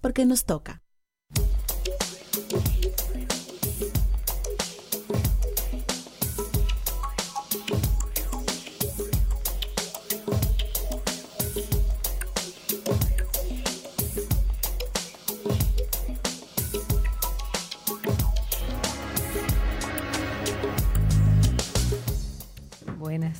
porque nos toca.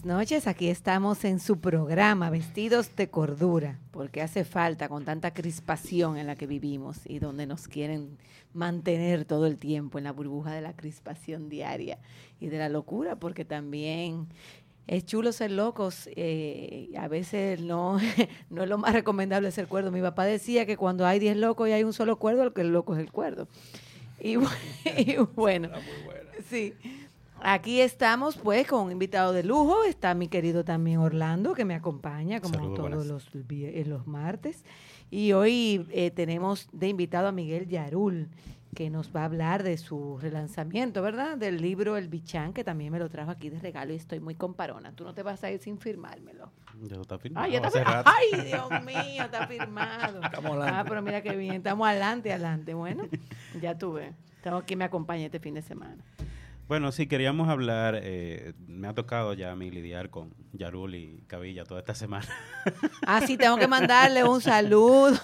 Noches, aquí estamos en su programa Vestidos de Cordura, porque hace falta con tanta crispación en la que vivimos y donde nos quieren mantener todo el tiempo en la burbuja de la crispación diaria y de la locura, porque también es chulo ser locos, eh, a veces no, no es lo más recomendable ser cuerdo. Mi papá decía que cuando hay 10 locos y hay un solo cuerdo, el que loco es el cuerdo. Y, y bueno, sí. Aquí estamos pues con un invitado de lujo, está mi querido también Orlando que me acompaña como Saludos, todos los, eh, los martes. Y hoy eh, tenemos de invitado a Miguel Yarul que nos va a hablar de su relanzamiento, ¿verdad? Del libro El Bichán, que también me lo trajo aquí de regalo y estoy muy comparona. Tú no te vas a ir sin firmármelo. Ya está firmado. Ay, ya está firmado. Ay, Dios mío, está firmado. Estamos adelante. Ah, pero mira qué bien. Estamos adelante, adelante. Bueno, ya tuve. Tengo que me acompañe este fin de semana. Bueno, sí, queríamos hablar. eh, me ha tocado ya a mí lidiar con Yarul y Cabilla toda esta semana. Ah, sí, tengo que mandarle un saludo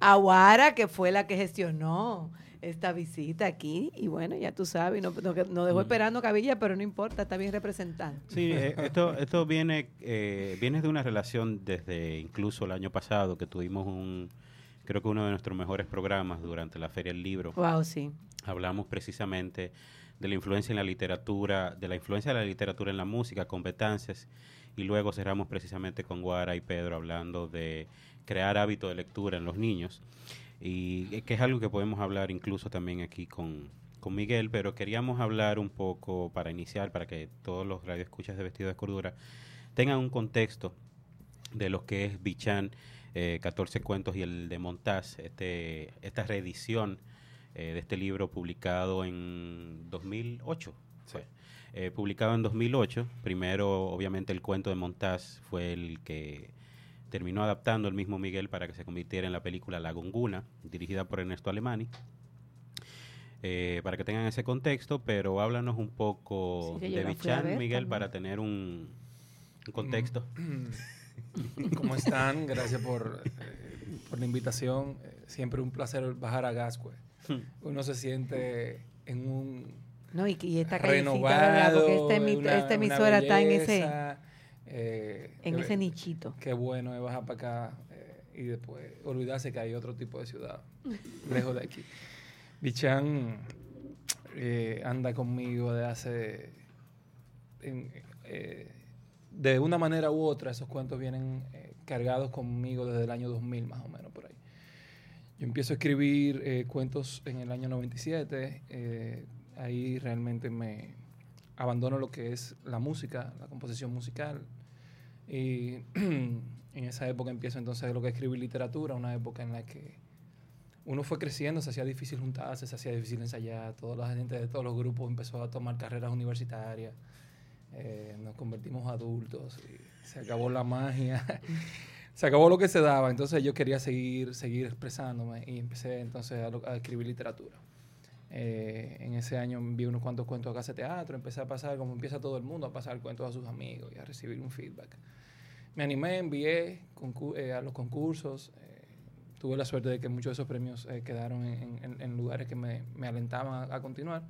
a Guara, que fue la que gestionó esta visita aquí. Y bueno, ya tú sabes, no, no, no dejó Mm. esperando Cabilla, pero no importa, está bien representado. Sí, eh, esto, esto viene, eh, viene de una relación desde incluso el año pasado que tuvimos un, creo que uno de nuestros mejores programas durante la Feria del Libro. Wow, sí. Hablamos precisamente de la influencia en la literatura, de la influencia de la literatura en la música, competencias, y luego cerramos precisamente con Guara y Pedro hablando de crear hábito de lectura en los niños, y eh, que es algo que podemos hablar incluso también aquí con, con Miguel, pero queríamos hablar un poco para iniciar, para que todos los radioescuchas de Vestido de Cordura tengan un contexto de lo que es Bichan, eh, 14 cuentos y el de Montaz, este, esta reedición eh, de este libro publicado en 2008. fue. Eh, publicado en 2008, primero obviamente el cuento de Montaz fue el que terminó adaptando el mismo Miguel para que se convirtiera en la película La Gonguna, dirigida por Ernesto Alemani. Eh, para que tengan ese contexto, pero háblanos un poco Sí, de Bichan, Miguel, también. para tener un, un contexto. ¿Cómo están? Gracias por, eh, por la invitación. Eh, siempre un placer bajar a Gascue. Uno se siente en un No, y, y esta callecita, ¿verdad? renovado, Porque esta, emi- una- esta una emisora está en ese, eh, en qué- ese nichito. Qué bueno es bajar para acá eh, y después olvidarse que hay otro tipo de ciudad lejos de aquí. Bichan eh, anda conmigo de hace... en- eh, de una manera u otra, esos cuentos vienen eh, cargados conmigo desde el año 2000 más o menos. Yo empiezo a escribir eh, cuentos en el año 97. eh, ahí realmente me abandono lo que es la música, la composición musical. Y en esa época empiezo entonces lo que es escribir literatura, una época en la que uno fue creciendo, se hacía difícil juntarse, se hacía difícil ensayar, toda la gente de todos los grupos empezó a tomar carreras universitarias, eh, nos convertimos adultos, y se acabó la magia, se acabó lo que se daba, entonces yo quería seguir, seguir expresándome y empecé entonces a, escribir literatura. Eh, en ese año envié unos cuantos cuentos a Casa Teatro, empecé a pasar, como empieza todo el mundo, a pasar cuentos a sus amigos y a recibir un feedback. Me animé, envié eh, a los concursos, eh, tuve la suerte de que muchos de esos premios quedaron en, en- en lugares que me, me alentaban a, a continuar.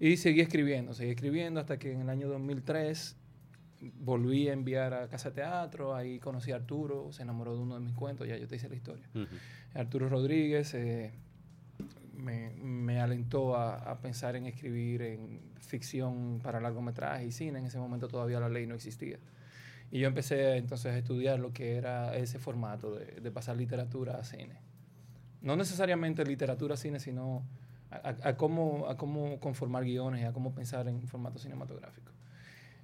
Y seguí escribiendo, seguí escribiendo hasta que en el año 2003 volví a enviar a Casa Teatro, ahí conocí a Arturo, se enamoró de uno de mis cuentos, ya yo te hice la historia. Ujú. Arturo Rodríguez eh, me, me alentó a, a pensar en escribir en ficción para largometraje y cine. En ese momento todavía la ley no existía. Y yo empecé entonces a estudiar lo que era ese formato de, de pasar literatura a cine. No necesariamente literatura a cine, sino a, a- a cómo, a cómo conformar guiones, a cómo pensar en formato cinematográfico.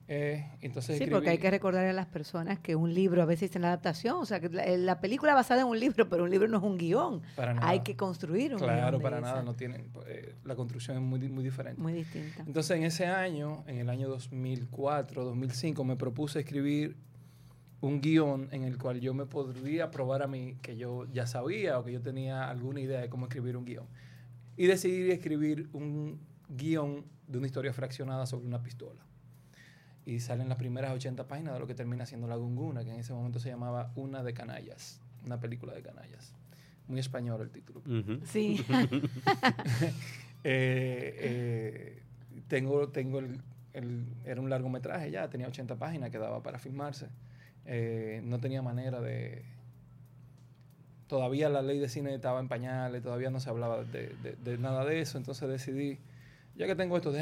Eh, entonces Sí, porque hay que recordar a las personas que un libro a veces es la adaptación, o sea, que la, la película basada en un libro, pero un libro no es un guion. Para nada. Hay que construir un Claro, guion de para esa. nada, no tienen, eh, la construcción es muy, muy diferente. Muy distinta. Entonces, en ese año, en el año 2004, 2005, me propuse escribir un guion en el cual yo me podría probar a mí que yo ya sabía o que yo tenía alguna idea de cómo escribir un guion. Y decidí escribir un guion de una historia fraccionada sobre una pistola. Y salen las primeras 80 páginas de lo que termina siendo La Gunguna, que en ese momento se llamaba Una de Canallas, una película de canallas. Muy español el título. Sí. Eh, eh, tengo tengo el, era un largometraje ya, tenía 80 páginas que daba para filmarse. Eh, no tenía manera de... Todavía la ley de cine estaba en pañales, todavía no se hablaba de, de, nada de eso, entonces decidí, ya que tengo esto,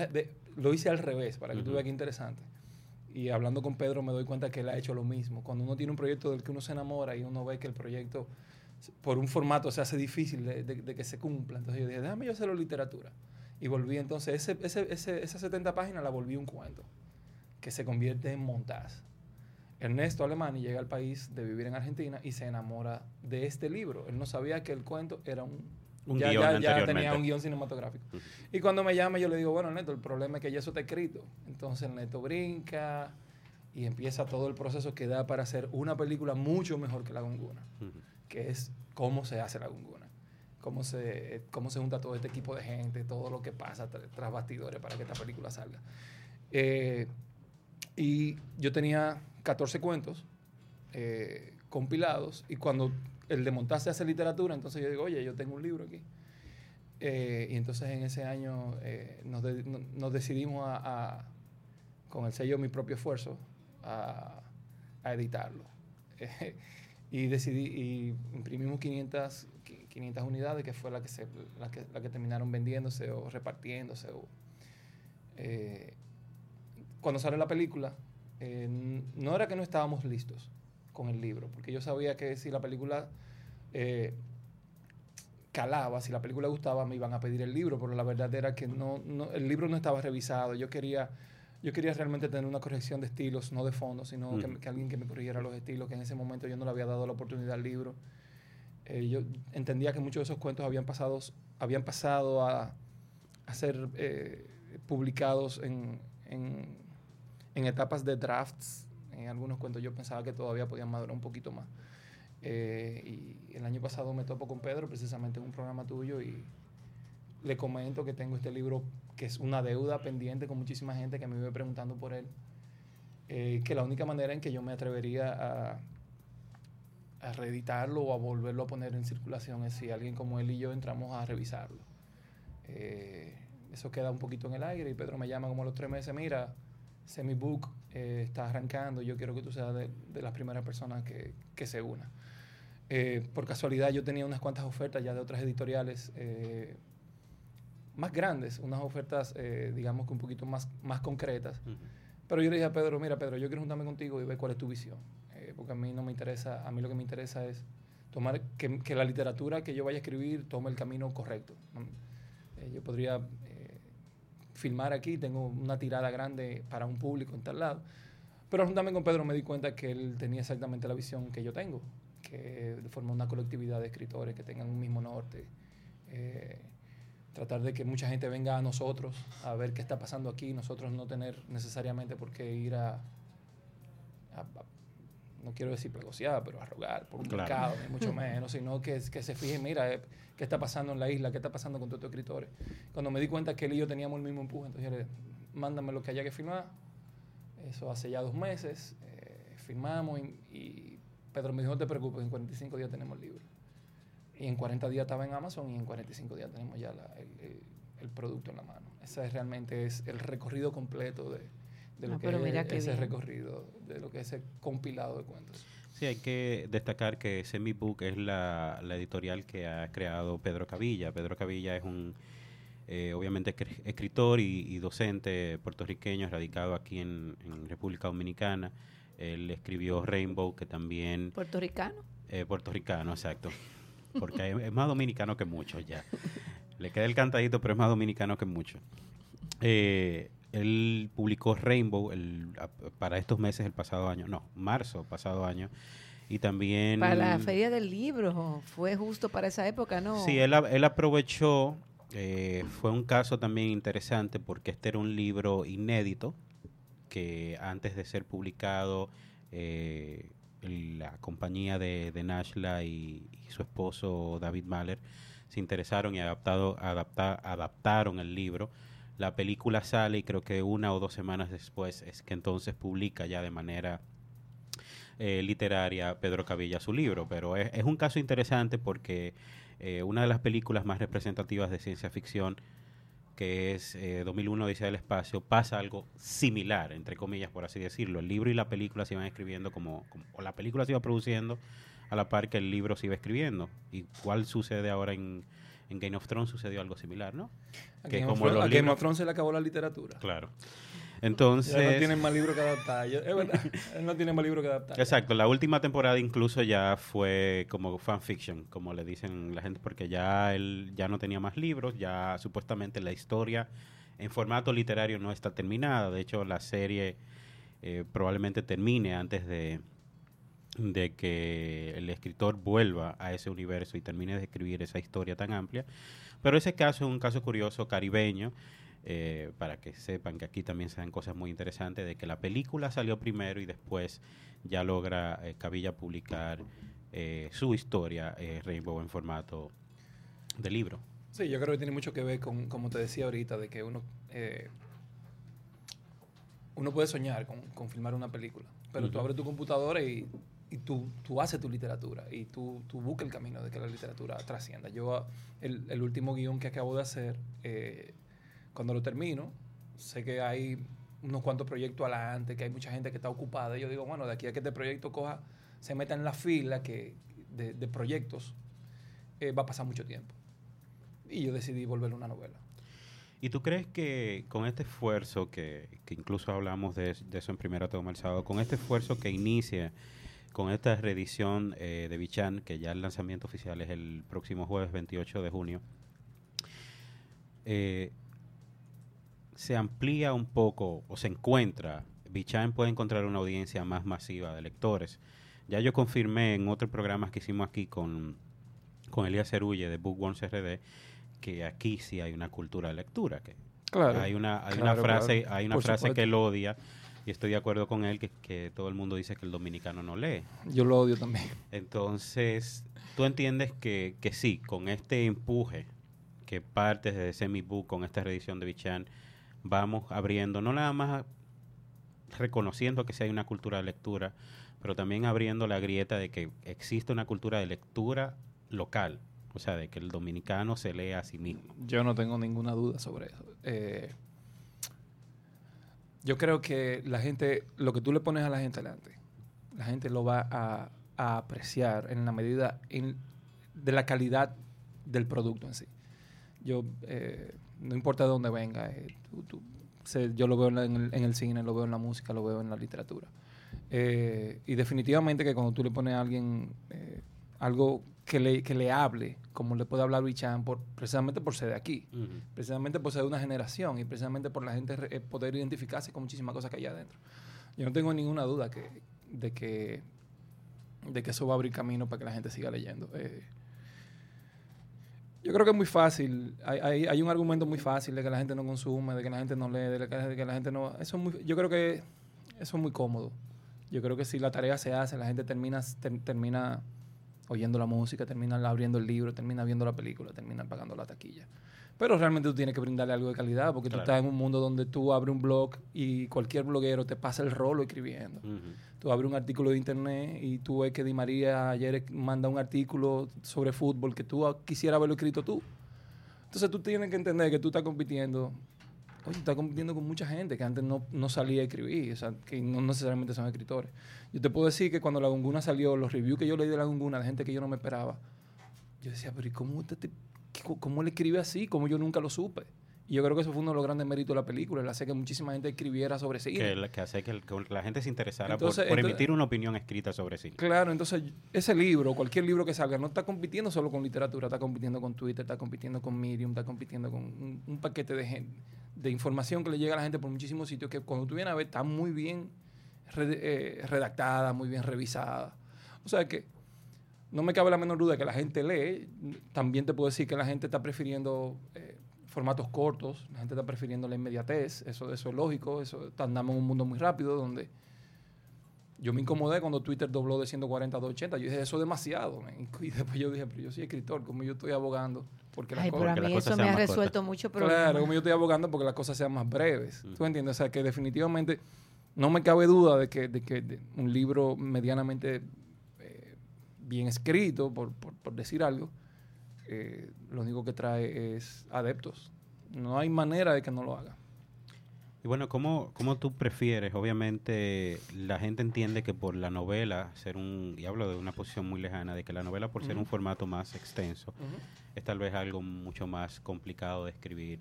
lo hice al revés, para que tú veas qué interesante. Y hablando con Pedro me doy cuenta que él ha hecho lo mismo. Cuando uno tiene un proyecto del que uno se enamora y uno ve que el proyecto por un formato se hace difícil de, que se cumpla. Entonces yo dije, déjame yo hacerlo literatura. Y volví entonces, ese, ese, ese, esas 70 páginas la volví un cuento, que se convierte en montaje. Ernesto Alemani llega al país de vivir en Argentina y se enamora de este libro. Él no sabía que el cuento era un... un ya, guion ya, ya tenía un guion cinematográfico. Y cuando me llama yo le digo, bueno, Ernesto, el problema es que ya eso está escrito. Entonces Ernesto brinca y empieza todo el proceso que da para hacer una película mucho mejor que La Gunguna que es cómo se hace la gunguna, cómo se, cómo se junta todo este equipo de gente, todo lo que pasa tras bastidores para que esta película salga. Eh, y yo tenía 14 cuentos eh, compilados y cuando el de montaje hace literatura, entonces yo digo, oye, yo tengo un libro aquí. Eh, y entonces en ese año nos, nos, decidimos con el sello Mi Propio Esfuerzo, a, editarlo. Y decidí, imprimimos 500, 500 unidades, que fue la que, se, la que, la que terminaron vendiéndose o repartiéndose. Eh, cuando sale la película, eh, no era que no estábamos listos con el libro, porque yo sabía que si la película eh, calaba, si la película gustaba, me iban a pedir el libro, pero la verdad era que no, no, el libro no estaba revisado. Yo quería yo quería realmente tener una corrección de estilos, no de fondo, sino que, alguien que me corrigiera los estilos, que en ese momento yo no le había dado la oportunidad al libro. Eh, yo entendía que muchos de esos cuentos habían pasado, habían pasado a, a ser eh, publicados en, en, en, etapas de drafts. En algunos cuentos yo pensaba que todavía podían madurar un poquito más. Eh, y el año pasado me topo con Pedro precisamente en un programa tuyo y le comento que tengo este libro que es una deuda pendiente con muchísima gente que me vive preguntando por él. Eh, que la única manera en que yo me atrevería a, a reeditarlo o a volverlo a poner en circulación es si alguien como él y yo entramos a revisarlo. Eh, eso queda un poquito en el aire y Pedro me llama como a los tres meses, mira, Semibook eh, está arrancando, yo quiero que tú seas de, de las primeras personas que, que se una. Eh, por casualidad yo tenía unas cuantas ofertas ya de otras editoriales más grandes, unas ofertas, eh, digamos que un poquito más, más concretas. Pero yo le dije a Pedro, mira Pedro, yo quiero juntarme contigo y ver cuál es tu visión. Eh, porque a mí no me interesa, a mí lo que me interesa es tomar, que, que la literatura que yo vaya a escribir tome el camino correcto. Eh, yo podría filmar aquí, tengo una tirada grande para un público en tal lado. Pero juntarme con Pedro me di cuenta que él tenía exactamente la visión que yo tengo, que forma una colectividad de escritores que tengan un mismo norte tratar de que mucha gente venga a nosotros a ver qué está pasando aquí, nosotros no tener necesariamente por qué ir no quiero decir negociar, pero a rogar por un mercado, ni mucho menos, sino que, que se fijen, mira, eh, qué está pasando en la isla, qué está pasando con todos estos escritores. Cuando me di cuenta que él y yo teníamos el mismo empuje, entonces yo le mándame lo que haya que firmar. Eso hace ya dos meses, eh, firmamos y, y Pedro me dijo, no te preocupes, en 45 días tenemos el libro. Y en 40 días estaba en Amazon y en 45 días tenemos ya el, producto en la mano. Ese es realmente es el recorrido completo de, de lo ah, que es ese recorrido, de lo que es ese compilado de cuentos. Sí, hay que destacar que Semibook es la, la editorial que ha creado Pedro Cavilla. Pedro Cavilla es un, eh, obviamente, escritor y, docente puertorriqueño radicado aquí en, en, República Dominicana. Él escribió Rainbow, que también... ¿Puertorricano? Eh, puertorricano, exacto porque es más dominicano que mucho ya. Le queda el cantadito, pero es más dominicano que mucho. Eh, él publicó Rainbow el, para estos meses el pasado año, no, marzo pasado año. Y también... Para la feria del libro, fue justo para esa época, ¿no? Sí, él, él aprovechó, eh, fue un caso también interesante porque este era un libro inédito que antes de ser publicado eh, la compañía de, de Nashla y, su esposo David Mahler se interesaron y adaptado, adaptaron el libro. La película sale y creo que una o dos semanas después es que entonces publica ya de manera eh, literaria Pedro Cavilla su libro. Pero es, un caso interesante porque eh, una de las películas más representativas de ciencia ficción que es 2001 Dice del Espacio, pasa algo similar, entre comillas, por así decirlo. El libro y la película se iban escribiendo como, o la película se iba produciendo a la par que el libro se iba escribiendo. ¿Y cuál sucede ahora en, Game of Thrones? Sucedió algo similar, ¿no? que como a Game of Thrones se le acabó la literatura. Claro. Entonces. no tiene más libro que adaptar. es verdad. Él no tiene más libro que adaptar. Exacto. La última temporada incluso ya fue como fanfiction, como le dicen la gente, porque ya él ya no tenía más libros. Ya supuestamente la historia en formato literario no está terminada. De hecho, la serie eh, probablemente termine antes de, de que el escritor vuelva a ese universo y termine de escribir esa historia tan amplia. Pero ese caso es un caso curioso caribeño eh, para que sepan que aquí también se dan cosas muy interesantes, de que la película salió primero y después ya logra eh, Cabilla publicar eh, su historia, Rainbow, en formato de libro. Sí, yo creo que tiene mucho que ver con, como te decía ahorita, de que uno, uno puede soñar con, filmar una película, pero tú abres tu computadora y, tú, tú, haces tu literatura y tú, tú buscas el camino de que la literatura trascienda. Yo, el, el último guion que acabo de hacer, cuando lo termino, sé que hay unos cuantos proyectos adelante, que hay mucha gente que está ocupada. Y yo digo, bueno, de aquí a que este proyecto coja, se meta en la fila que, de, proyectos, eh, va a pasar mucho tiempo. Y yo decidí volverlo una novela. ¿Y tú crees que con este esfuerzo, que, incluso hablamos de, eso en primera toma el sábado, con este esfuerzo que inicia con esta reedición eh, de Bichan, que ya el lanzamiento oficial es el próximo jueves 28 de junio, eh, se amplía un poco o se encuentra, Bichan puede encontrar una audiencia más masiva de lectores. Ya yo confirmé en otros programas que hicimos aquí con, con Elías Cerulle de Bookworms RD que aquí sí hay una cultura de lectura, que hay una, hay una frase, hay una frase que él odia y estoy de acuerdo con él que, que, todo el mundo dice que el dominicano no lee. Yo lo odio también. Entonces, tú entiendes que, que sí, con este empuje que parte de Semi-Book, con esta reedición de Bichan, vamos abriendo, no nada más reconociendo que si hay una cultura de lectura, pero también abriendo la grieta de que existe una cultura de lectura local, o sea, de que el dominicano se lee a sí mismo. Yo no tengo ninguna duda sobre eso. Eh, yo creo que la gente, lo que tú le pones a la gente delante, la gente lo va a, apreciar en la medida de la calidad del producto en sí. Yo eh, no importa de dónde venga, eh, yo lo veo en, el, cine, lo veo en la música, lo veo en la literatura. Eh, y definitivamente que cuando tú le pones a alguien eh, algo que le, que le hable, como le puede hablar Bichan, por, precisamente por ser de aquí, precisamente por ser de una generación y precisamente por la gente poder identificarse con muchísimas cosas que hay adentro. Yo no tengo ninguna duda que, de, que, de que eso va a abrir camino para que la gente siga leyendo. Yo creo que es muy fácil. Hay, hay, un argumento muy fácil de que la gente no consume, de que la gente no lee, de que, la gente no. Eso es muy, yo creo que eso es muy cómodo. Yo creo que si la tarea se hace, la gente termina, termina oyendo la música, termina abriendo el libro, termina viendo la película, termina pagando la taquilla. Pero realmente tú tienes que brindarle algo de calidad, porque tú estás en un mundo donde tú abres un blog y cualquier bloguero te pasa el rolo escribiendo. Tú abres un artículo de internet y tú ves que Di María ayer manda un artículo sobre fútbol que tú quisieras haberlo escrito tú. Entonces tú tienes que entender que tú estás compitiendo. Oye, estás compitiendo con mucha gente que antes no, no salía a escribir, o sea, que no necesariamente son escritores. Yo te puedo decir que cuando La Gunguna salió, los reviews que yo leí de La Gunguna, de gente que yo no me esperaba, yo decía, pero ¿y cómo usted te ¿cómo le escribe así? Como yo nunca lo supe. Y yo creo que eso fue uno de los grandes méritos de la película. El hace que muchísima gente escribiera sobre sí. Que, que hace que, la gente se interesara por, emitir una opinión escrita sobre sí. Claro, entonces ese libro, cualquier libro que salga, no está compitiendo solo con literatura, está compitiendo con Twitter, está compitiendo con Medium, está compitiendo con un, paquete de, de información que le llega a la gente por muchísimos sitios que cuando tú vienes a ver está muy bien eh, redactada, muy bien revisada. O sea que no me cabe la menor duda que la gente lee. También te puedo decir que la gente está prefiriendo eh, formatos cortos, la gente está prefiriendo la inmediatez, eso, eso es lógico, eso andamos en un mundo muy rápido donde Yo me incomodé cuando Twitter dobló de 140 a 280. Yo dije, eso es demasiado. man. Y después yo dije, pero yo soy escritor, como yo estoy abogando. Porque las Ay, cosas- pero a mí eso me sean ha más resuelto cortas. mucho problemas. Claro, como yo estoy abogando porque las cosas sean más breves. Mm. ¿Tú entiendes? O sea, que definitivamente no me cabe duda de que, de que de un libro medianamente eh, bien escrito, por, por- por decir algo, eh, lo único que trae es adeptos. No hay manera de que no lo haga. Y bueno, ¿cómo, ¿cómo tú prefieres? Obviamente la gente entiende que por la novela ser un, y hablo de una posición muy lejana, de que la novela por ser un formato más extenso, es tal vez algo mucho más complicado de escribir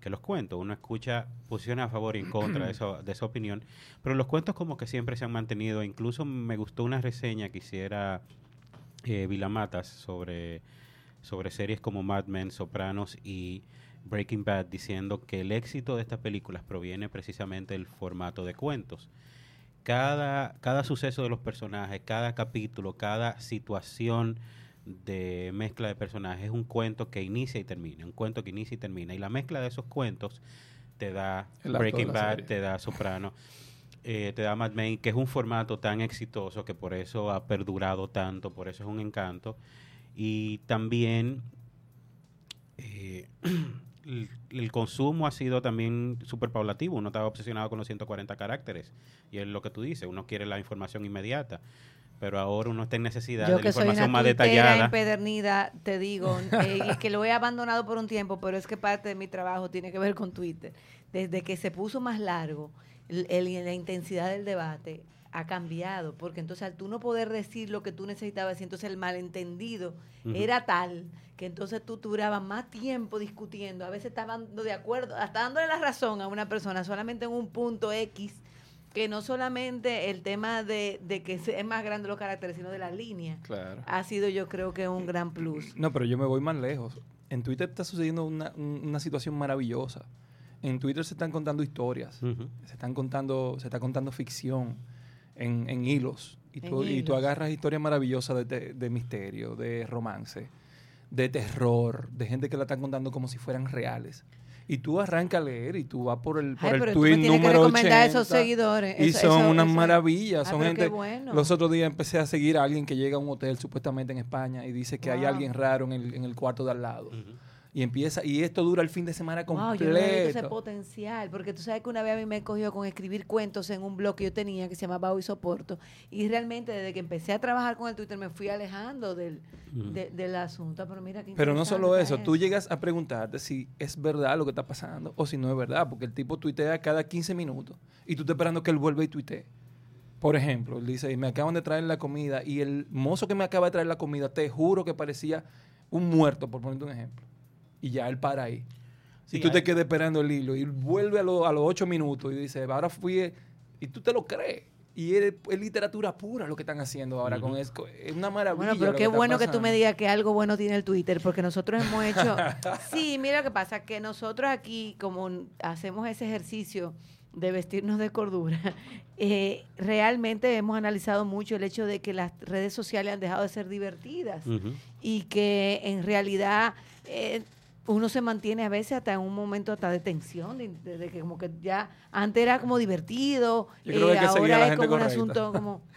que los cuentos. Uno escucha posiciones a favor y en contra de, eso, de esa opinión, pero los cuentos como que siempre se han mantenido. Incluso me gustó una reseña que hiciera eh, Vilamatas sobre, sobre series como Mad Men, Sopranos y Breaking Bad, diciendo que el éxito de estas películas proviene precisamente del formato de cuentos. Cada, cada suceso de los personajes, cada capítulo, cada situación de mezcla de personajes es un cuento que inicia y termina, un cuento que inicia y termina. Y la mezcla de esos cuentos te da El Breaking Bad, serie. te da Soprano, eh, te da Mad Men, que es un formato tan exitoso que por eso ha perdurado tanto, por eso es un encanto. Y también eh, el, el consumo ha sido también súper paulatativo. Uno estaba obsesionado con los 140 caracteres. Y es lo que tú dices, uno quiere la información inmediata. Pero ahora uno está en necesidad Yo de la que soy una información más detallada. empedernida, te digo, eh, y que lo he abandonado por un tiempo, pero es que parte de mi trabajo tiene que ver con Twitter. Desde que se puso más largo, el- el- la intensidad del debate ha cambiado, porque entonces al tú no poder decir lo que tú necesitabas, y entonces el malentendido era tal que entonces tú durabas más tiempo discutiendo, a veces estaban de acuerdo, hasta dándole la razón a una persona solamente en un punto X, que no solamente el tema de, de que se- es más grande los caracteres, sino de la línea Claro. ha sido yo creo que un gran plus. No, pero yo me voy más lejos. En Twitter está sucediendo una, un- una situación maravillosa. En Twitter se están contando historias. Se están contando, se está contando ficción en, en hilos. Y En tú, y tú agarras historias maravillosas de, te- de misterio, de romance, de terror, de gente que la están contando como si fueran reales. Y tú arrancas a leer y tú vas por el, por Ay, el pero tú tweet me que número recomendar 80. esos seguidores. Y eso- son eso- unas eso- maravillas. Ah, son gente. bueno. Los otros días empecé a seguir a alguien que llega a un hotel supuestamente en España y dice que hay alguien raro en el, en el cuarto de al lado. Y empieza, y esto dura el fin de semana Wow, completo. yo no había visto ese potencial, porque tú sabes que una vez a mí me cogió con escribir cuentos en un blog que yo tenía que se llamaba Hoy Soporto, y realmente desde que empecé a trabajar con el Twitter me fui alejando del, de- del asunto, pero mira qué Pero no solo eso, tú llegas a preguntarte si es verdad lo que está pasando o si no es verdad, porque el tipo tuitea cada 15 minutos y tú estás esperando que él vuelva y tuitee. Por ejemplo, él dice, me acaban de traer la comida y el mozo que me acaba de traer la comida, te juro que parecía un muerto, por ponerte un ejemplo. Y ya él para ahí. Sí, y tú te quedas esperando el hilo y vuelve a, lo- a los ocho minutos y dice, ahora fui, y tú te lo crees. Y es, es literatura pura lo que están haciendo ahora con eso. Es una maravilla. Bueno, pero lo qué bueno que tú me digas que algo bueno tiene el Twitter, porque nosotros hemos hecho... sí, mira lo que pasa, que nosotros aquí, como hacemos ese ejercicio de vestirnos de cordura, eh, realmente hemos analizado mucho el hecho de que las redes sociales han dejado de ser divertidas y que en realidad eh, uno se mantiene a veces hasta en un momento hasta de tensión, de, de- de que como que ya antes era como divertido, eh, ahora es como un asunto como...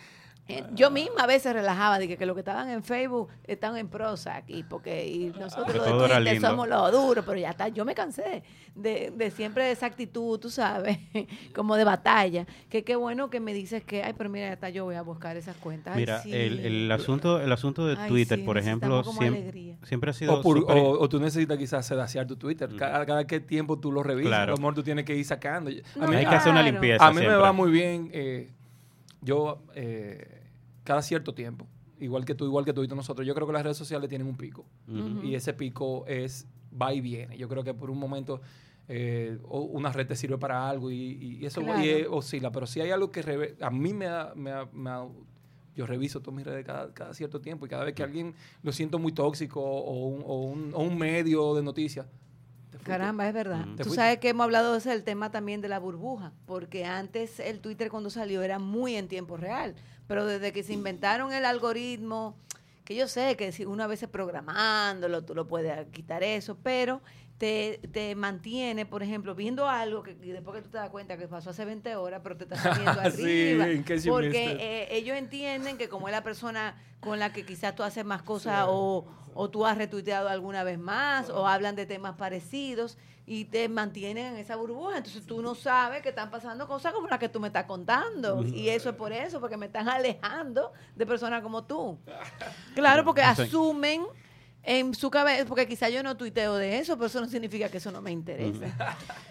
eh, yo misma a veces relajaba, dije que los que estaban en Facebook están en prosa aquí, porque y nosotros los de Twitter somos los duros, pero ya está, yo me cansé de, de siempre de esa actitud, tú sabes, como de batalla, que qué bueno que me dices que, ay, pero mira, ya está, yo voy a buscar esas cuentas. Ay, Mira, sí. el, el asunto, el asunto de Ay, Twitter, sí, por ejemplo, siempre, alegría. siempre ha sido O, por- o- o tú necesitas quizás sedaciar tu Twitter. Cada, cada qué tiempo tú lo revisas. Claro. A lo mejor tú tienes que ir sacando. A No, mí, Hay que hacer una limpieza a mí me va muy bien. eh, yo, eh, cada cierto tiempo, igual que tú, igual que tú y nosotros, yo creo que las redes sociales tienen un pico. Y ese pico es va y viene. Yo creo que por un momento eh, una red te sirve para algo y, y eso Claro. y, eh, oscila. Pero si hay algo que a mí me ha- yo reviso todas mis redes cada, cada cierto tiempo y cada vez que alguien lo siento muy tóxico o un, o un- o un medio de noticias. Caramba, es verdad. Tú sabes que hemos hablado de ese el tema también de la burbuja, porque antes el Twitter cuando salió era muy en tiempo real, pero desde que se inventaron el algoritmo, que yo sé que si uno a veces programándolo, tú lo puedes quitar eso, pero te, te mantiene, por ejemplo, viendo algo que y después que tú te das cuenta que pasó hace 20 horas, pero te estás viendo Sí, arriba. case you porque eh, ellos entienden que como es la persona con la que quizás tú haces más cosas o, o tú has retuiteado alguna vez más o hablan de temas parecidos y te mantienen en esa burbuja. Entonces tú no sabes que están pasando cosas como las que tú me estás contando. Y eso es por eso, porque me están alejando de personas como tú. Claro, porque asumen en su cabeza, porque quizá yo no tuiteo de eso, pero eso no significa que eso no me interese.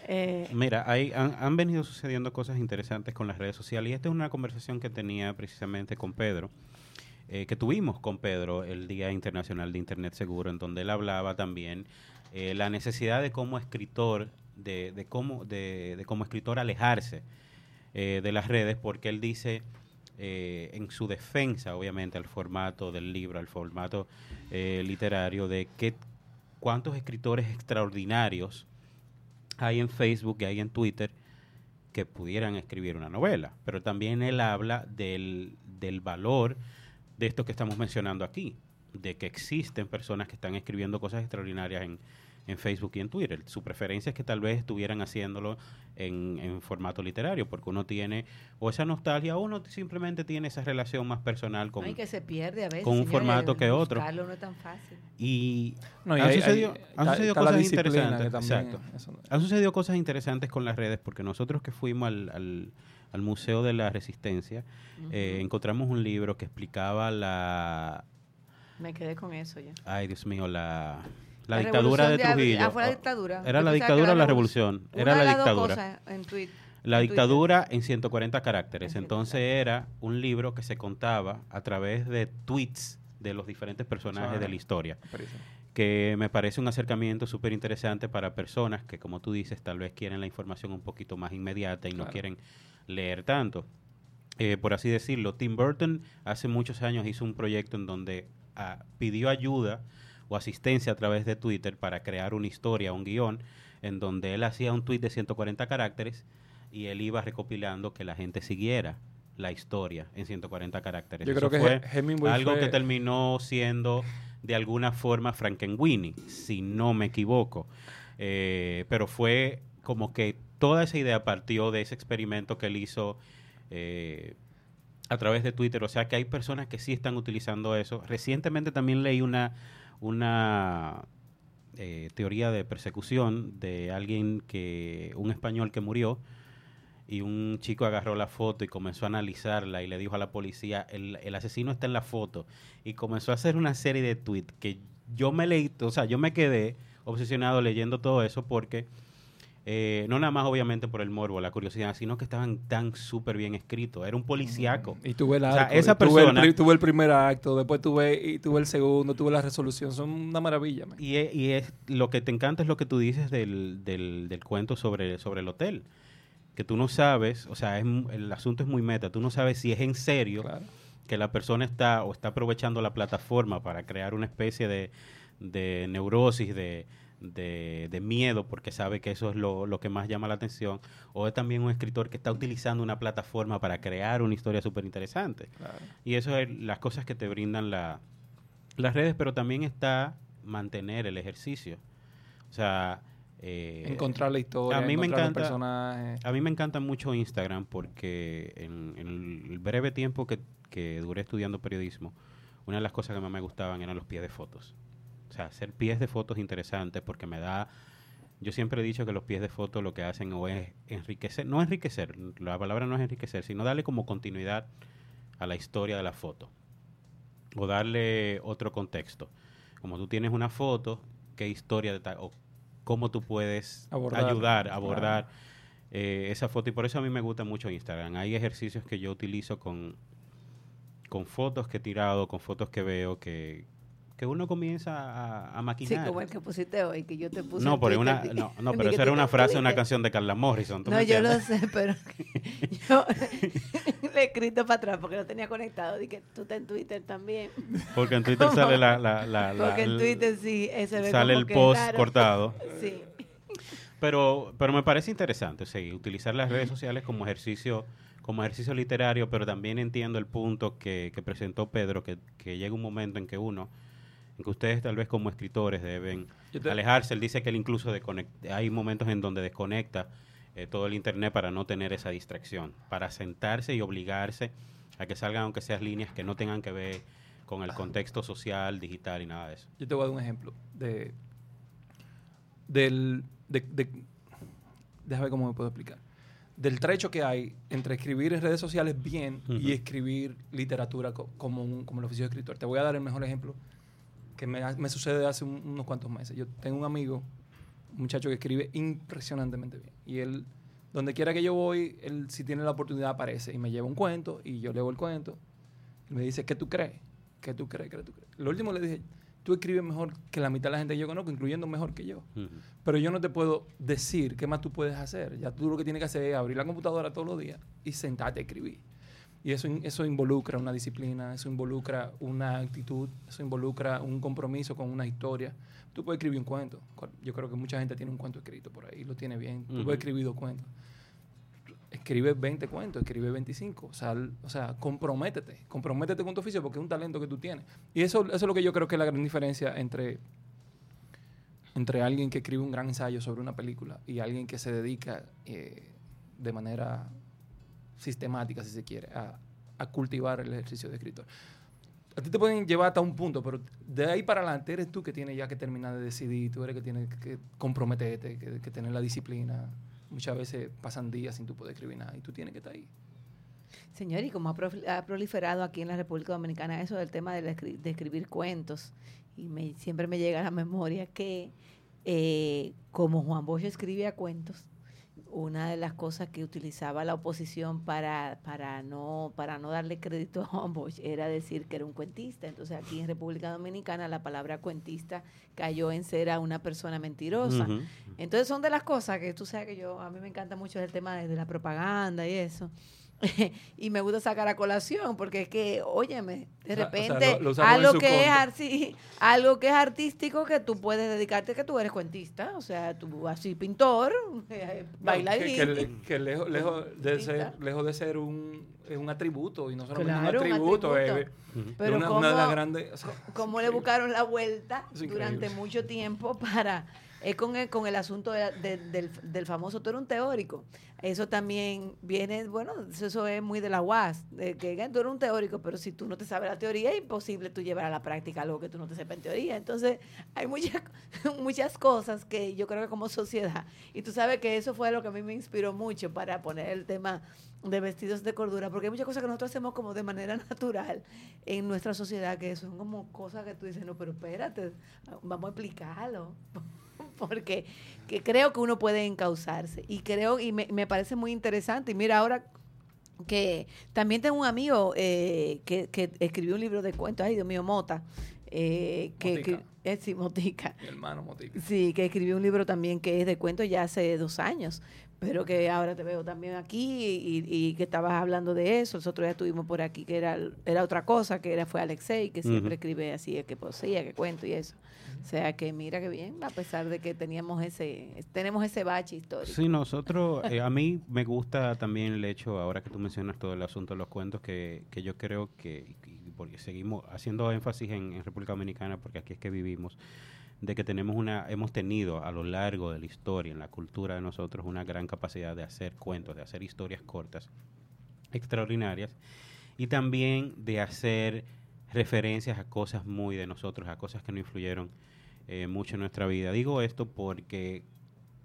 Eh, Mira, hay, han, han venido sucediendo cosas interesantes con las redes sociales y esta es una conversación que tenía precisamente con Pedro, eh, que tuvimos con Pedro el Día Internacional de Internet Seguro, en donde él hablaba también eh, la necesidad de como escritor, de, de cómo, de, de como escritor alejarse eh, de las redes, porque él dice eh, en su defensa, obviamente, al formato del libro, al formato eh, literario, de que cuántos escritores extraordinarios hay en Facebook y hay en Twitter que pudieran escribir una novela. Pero también él habla del, del valor de esto que estamos mencionando aquí, de que existen personas que están escribiendo cosas extraordinarias en, en Facebook y en Twitter. Su preferencia es que tal vez estuvieran haciéndolo en, en formato literario, porque uno tiene o esa nostalgia o uno simplemente tiene esa relación más personal con... ay, que se pierde a veces. con un formato que otro. buscarlo no es tan fácil. Y No, y han hay- sucedido, hay- han está- sucedido está la cosas interesantes. también, Exacto. no- Han sucedido cosas interesantes con las redes porque nosotros que fuimos al, al- al Museo de la Resistencia eh, encontramos un libro que explicaba la... Me quedé con eso ya. Ay, Dios mío, la, la, La dictadura de de. Trujillo. Ah, fue la dictadura. Era la dictadura o la revolución. Una Era la dictadura. en tweet- La en Twitter. dictadura en 140 caracteres. En Entonces era un libro que se contaba a través de tweets de los diferentes personajes de la historia que me parece un acercamiento súper interesante para personas que, como tú dices, tal vez quieren la información un poquito más inmediata y no quieren leer tanto. Eh, por así decirlo, Tim Burton hace muchos años hizo un proyecto en donde ah, pidió ayuda o asistencia a través de Twitter para crear una historia, un guion, en donde él hacía un tweet de 140 caracteres y él iba recopilando que la gente siguiera la historia en 140 caracteres. Yo Eso creo que fue algo fue- que terminó siendo de alguna forma Frankenweenie, si no me equivoco. Eh, pero fue como que toda esa idea partió de ese experimento que él hizo eh, a través de Twitter. O sea que hay personas que sí están utilizando eso. Recientemente también leí una, una eh, teoría de persecución de alguien que, un español que murió y un chico agarró la foto y comenzó a analizarla y le dijo a la policía, el, el asesino está en la foto y comenzó a hacer una serie de tweets que yo me leí, o sea, yo me quedé obsesionado leyendo todo eso porque eh, no nada más obviamente por el morbo, la curiosidad, sino que estaban tan súper bien escritos, era un policíaco. Y tuve el O sea, esa y tuve el persona- tuve el primer acto, después tuve, y tuve el segundo, tuve la resolución. Son una maravilla, man. Y es, y es lo que te encanta es lo que tú dices del, del, del cuento sobre, sobre el hotel. Que tú no sabes, o sea, es, el asunto es muy meta, tú no sabes si es en serio Claro. que la persona está o está aprovechando la plataforma para crear una especie de, de neurosis, de, de, de miedo, porque sabe que eso es lo, lo que más llama la atención, o es también un escritor que está utilizando una plataforma para crear una historia súper interesante. claro. Y eso es las cosas que te brindan la, las redes, pero también está mantener el ejercicio. O sea, eh, Encontrar la historia, a mí me encontrar encanta- los personajes. a mí me encanta mucho Instagram porque en, en el breve tiempo que, que duré estudiando periodismo, una de las cosas que más me gustaban eran los pies de fotos. O sea, hacer pies de fotos interesantes porque me da... Yo siempre he dicho que los pies de fotos lo que hacen o es enriquecer, no enriquecer, la palabra no es enriquecer, sino darle como continuidad a la historia de la foto o darle otro contexto. Como tú tienes una foto, qué historia de o cómo tú puedes Abordar. ayudar, abordar eh, esa foto. Y por eso a mí me gusta mucho Instagram. Hay ejercicios que yo utilizo con, con fotos que he tirado, con fotos que veo, que, que uno comienza a, a Sí, maquinar. como el que pusiste hoy, que yo te puse. no, pero una, no, pero eso era una frase de una canción de Carla Morrison. ¿tú No, me yo lo sé, pero yo le he escrito para atrás porque lo tenía conectado. Dije, tú estás en Twitter también. Porque en Twitter sale la... la, la- la- Porque en Twitter sí, ese ve sale como el post cortado. Sí. Pero, pero me parece interesante, sí, utilizar las redes sociales como ejercicio como ejercicio literario, pero también entiendo el punto que, que presentó Pedro, que, que llega un momento en que uno, que ustedes tal vez como escritores deben alejarse. Él dice que él incluso desconect- hay momentos en donde desconecta eh, todo el Internet para no tener esa distracción, para sentarse y obligarse a que salgan aunque sean líneas que no tengan que ver con el contexto social, digital y nada de eso. Yo te voy a dar un ejemplo de del de, de- déjame ver cómo me puedo explicar del trecho que hay entre escribir en redes sociales bien y escribir literatura co- como un, como el oficio de escritor. Te voy a dar el mejor ejemplo que me, sucede hace un- unos cuantos meses. Yo tengo un amigo, un muchacho que escribe impresionantemente bien y él donde quiera que yo voy, él si tiene la oportunidad aparece y me lleva un cuento y yo leo el cuento y me dice, ¿qué tú crees? ¿Qué tú crees? ¿Qué tú crees? Lo último le dije, tú escribes mejor que la mitad de la gente que yo conozco, incluyendo mejor que yo. Pero yo no te puedo decir qué más tú puedes hacer. Ya tú lo que tienes que hacer es abrir la computadora todos los días y sentarte a escribir. Y eso, eso involucra una disciplina, eso involucra una actitud, eso involucra un compromiso con una historia. Tú puedes escribir un cuento. Yo creo que mucha gente tiene un cuento escrito por ahí, lo tiene bien. Tú Ujú. puedes escribir dos cuentos. Escribe 20 cuentos, escribe 25. O sea, o sea, comprométete. Comprométete con tu oficio porque es un talento que tú tienes. Y eso, eso es lo que yo creo que es la gran diferencia entre entre alguien que escribe un gran ensayo sobre una película y alguien que se dedica eh, de manera sistemática, si se quiere, a, cultivar el ejercicio de escritor. A ti te pueden llevar hasta un punto, pero de ahí para adelante eres tú que tienes ya que terminar de decidir, tú eres que tienes que comprometerte, que, que tener la disciplina. Muchas veces pasan días sin tú poder escribir nada y tú tienes que estar ahí. Señor, y como ha, proliferado aquí en la República Dominicana eso del tema de, escri- de escribir cuentos, y me, siempre me llega a la memoria que eh, como Juan Bosch escribía cuentos, una de las cosas que utilizaba la oposición para, para, no, para no darle crédito a Bosch era decir que era un cuentista. Entonces aquí en República Dominicana la palabra cuentista cayó en ser a una persona mentirosa. Entonces son de las cosas que tú sabes que yo, a mí me encanta mucho el tema de, de la propaganda y eso. y me gusta sacar a colación porque es que, óyeme, de sea, o sea, repente lo- algo que es arti- algo que es artístico que tú puedes dedicarte que tú eres cuentista, o sea, tú así pintor, eh, bailarín. Que, que le- que lejos, lejos, de ser, lejos de ser un, es un atributo, y no solamente Claro, un un atributo, atributo. es Pero una, cómo- una de las grandes... o sea, cómo le buscaron la vuelta durante mucho tiempo para es con el, con el asunto de- de- del, del famoso tú eres un teórico eso también viene bueno eso, eso es muy de la UAS de que tú eres un teórico pero si tú no te sabes la teoría es imposible tú llevar a la práctica algo que tú no te sepas en teoría entonces hay muchas muchas cosas que yo creo que como sociedad y tú sabes que eso fue lo que a mí me inspiró mucho para poner el tema de vestidos de cordura, porque hay muchas cosas que nosotros hacemos como de manera natural en nuestra sociedad, que son como cosas que tú dices, no, pero espérate, vamos a explicarlo. Porque que creo que uno puede encauzarse. Y creo, y me, me parece muy interesante. Y mira, ahora que también tengo un amigo eh, que, que escribió un libro de cuentos, ay Dios mío, Mota, eh, que, Motica. que- eh, sí, Motica, Mi hermano Motica. Sí, que escribió un libro también que es de cuentos ya hace dos años, pero que ahora te veo también aquí y, y que estabas hablando de eso. Nosotros ya estuvimos por aquí, que era, era otra cosa, que era fue Alexei, que siempre escribe así, que poesía, que cuento y eso. O sea que mira que bien, a pesar de que teníamos ese, tenemos ese bache histórico. Sí, nosotros, eh, a mí me gusta también el hecho, ahora que tú mencionas todo el asunto de los cuentos, que, que yo creo que, porque seguimos haciendo énfasis en, en República Dominicana, porque aquí es que vivimos, de que tenemos una, hemos tenido a lo largo de la historia, en la cultura de nosotros, una gran capacidad de hacer cuentos, de hacer historias cortas, extraordinarias, y también de hacer referencias a cosas muy de nosotros, a cosas que nos influyeron eh, mucho en nuestra vida. Digo esto porque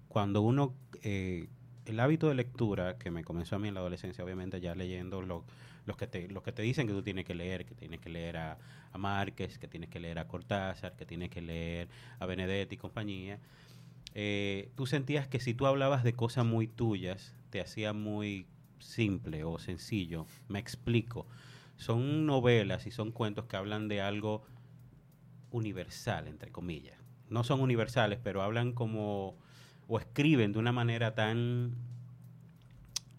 cuando uno, eh, el hábito de lectura que me comenzó a mí en la adolescencia, obviamente ya leyendo lo- los, que te, los que te dicen que tú tienes que leer, que tienes que leer a, a Márquez, que tienes que leer a Cortázar, que tienes que leer a Benedetti y compañía, eh, tú sentías que si tú hablabas de cosas muy tuyas, te hacía muy simple o sencillo. Me explico. Son novelas y son cuentos que hablan de algo universal, entre comillas. No son universales, pero hablan como, o escriben de una manera tan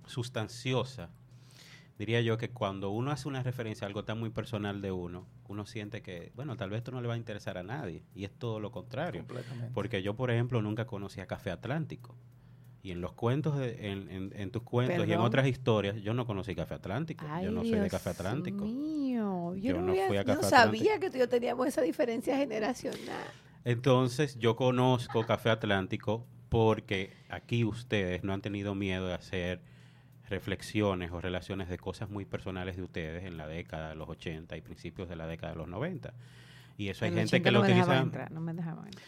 sustanciosa. Diría yo que cuando uno hace una referencia a algo tan muy personal de uno, uno siente que, bueno, tal vez esto no le va a interesar a nadie. Y es todo lo contrario. Porque yo, por ejemplo, nunca conocí a Café Atlántico. Y en los cuentos, de- en, en- en tus cuentos y en otras historias, yo no conocí Café Atlántico. Ay, yo no soy de Café Atlántico. mío. Yo, Yo no, no había- fui a no Café sabía que tú y yo teníamos esa diferencia generacional. Entonces, yo conozco Café Atlántico porque aquí ustedes no han tenido miedo de hacer reflexiones o relaciones de cosas muy personales de ustedes en la década de los 80 y principios de la década de los 90. Y eso hay gente 80 que lo utiliza entrar, no me dejaban entrar.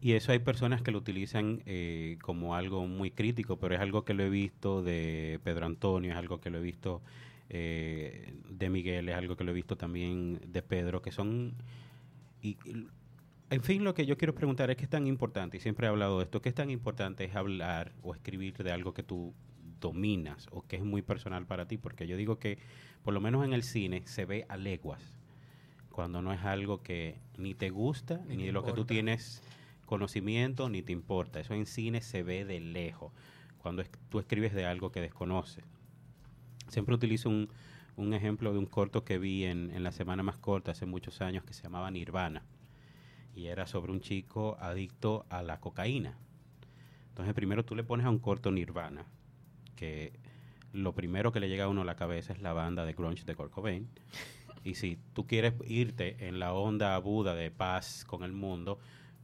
Y eso hay personas que lo utilizan eh, como algo muy crítico, pero es algo que lo he visto de Pedro Antonio, es algo que lo he visto eh, de Miguel, es algo que lo he visto también de Pedro, que son... Y, y- en fin, lo que yo quiero preguntar es qué es tan importante, y siempre he hablado de esto, qué es tan importante es hablar o escribir de algo que tú dominas o que es muy personal para ti, porque yo digo que por lo menos en el cine se ve a leguas cuando no es algo que ni te gusta Ni ni, te de lo que tú tienes conocimiento ni te importa. Eso en cine se ve de lejos, cuando tú escribes de algo que desconoces. Siempre utilizo un, ejemplo de un corto que vi en, la semana más corta hace muchos años que se llamaba Nirvana y era sobre un chico adicto a la cocaína. Entonces primero tú le pones a un corto Nirvana, que lo primero que le llega a uno a la cabeza es la banda de grunge de Kurt Cobain. Y si tú quieres irte en la onda Buda de paz con el mundo,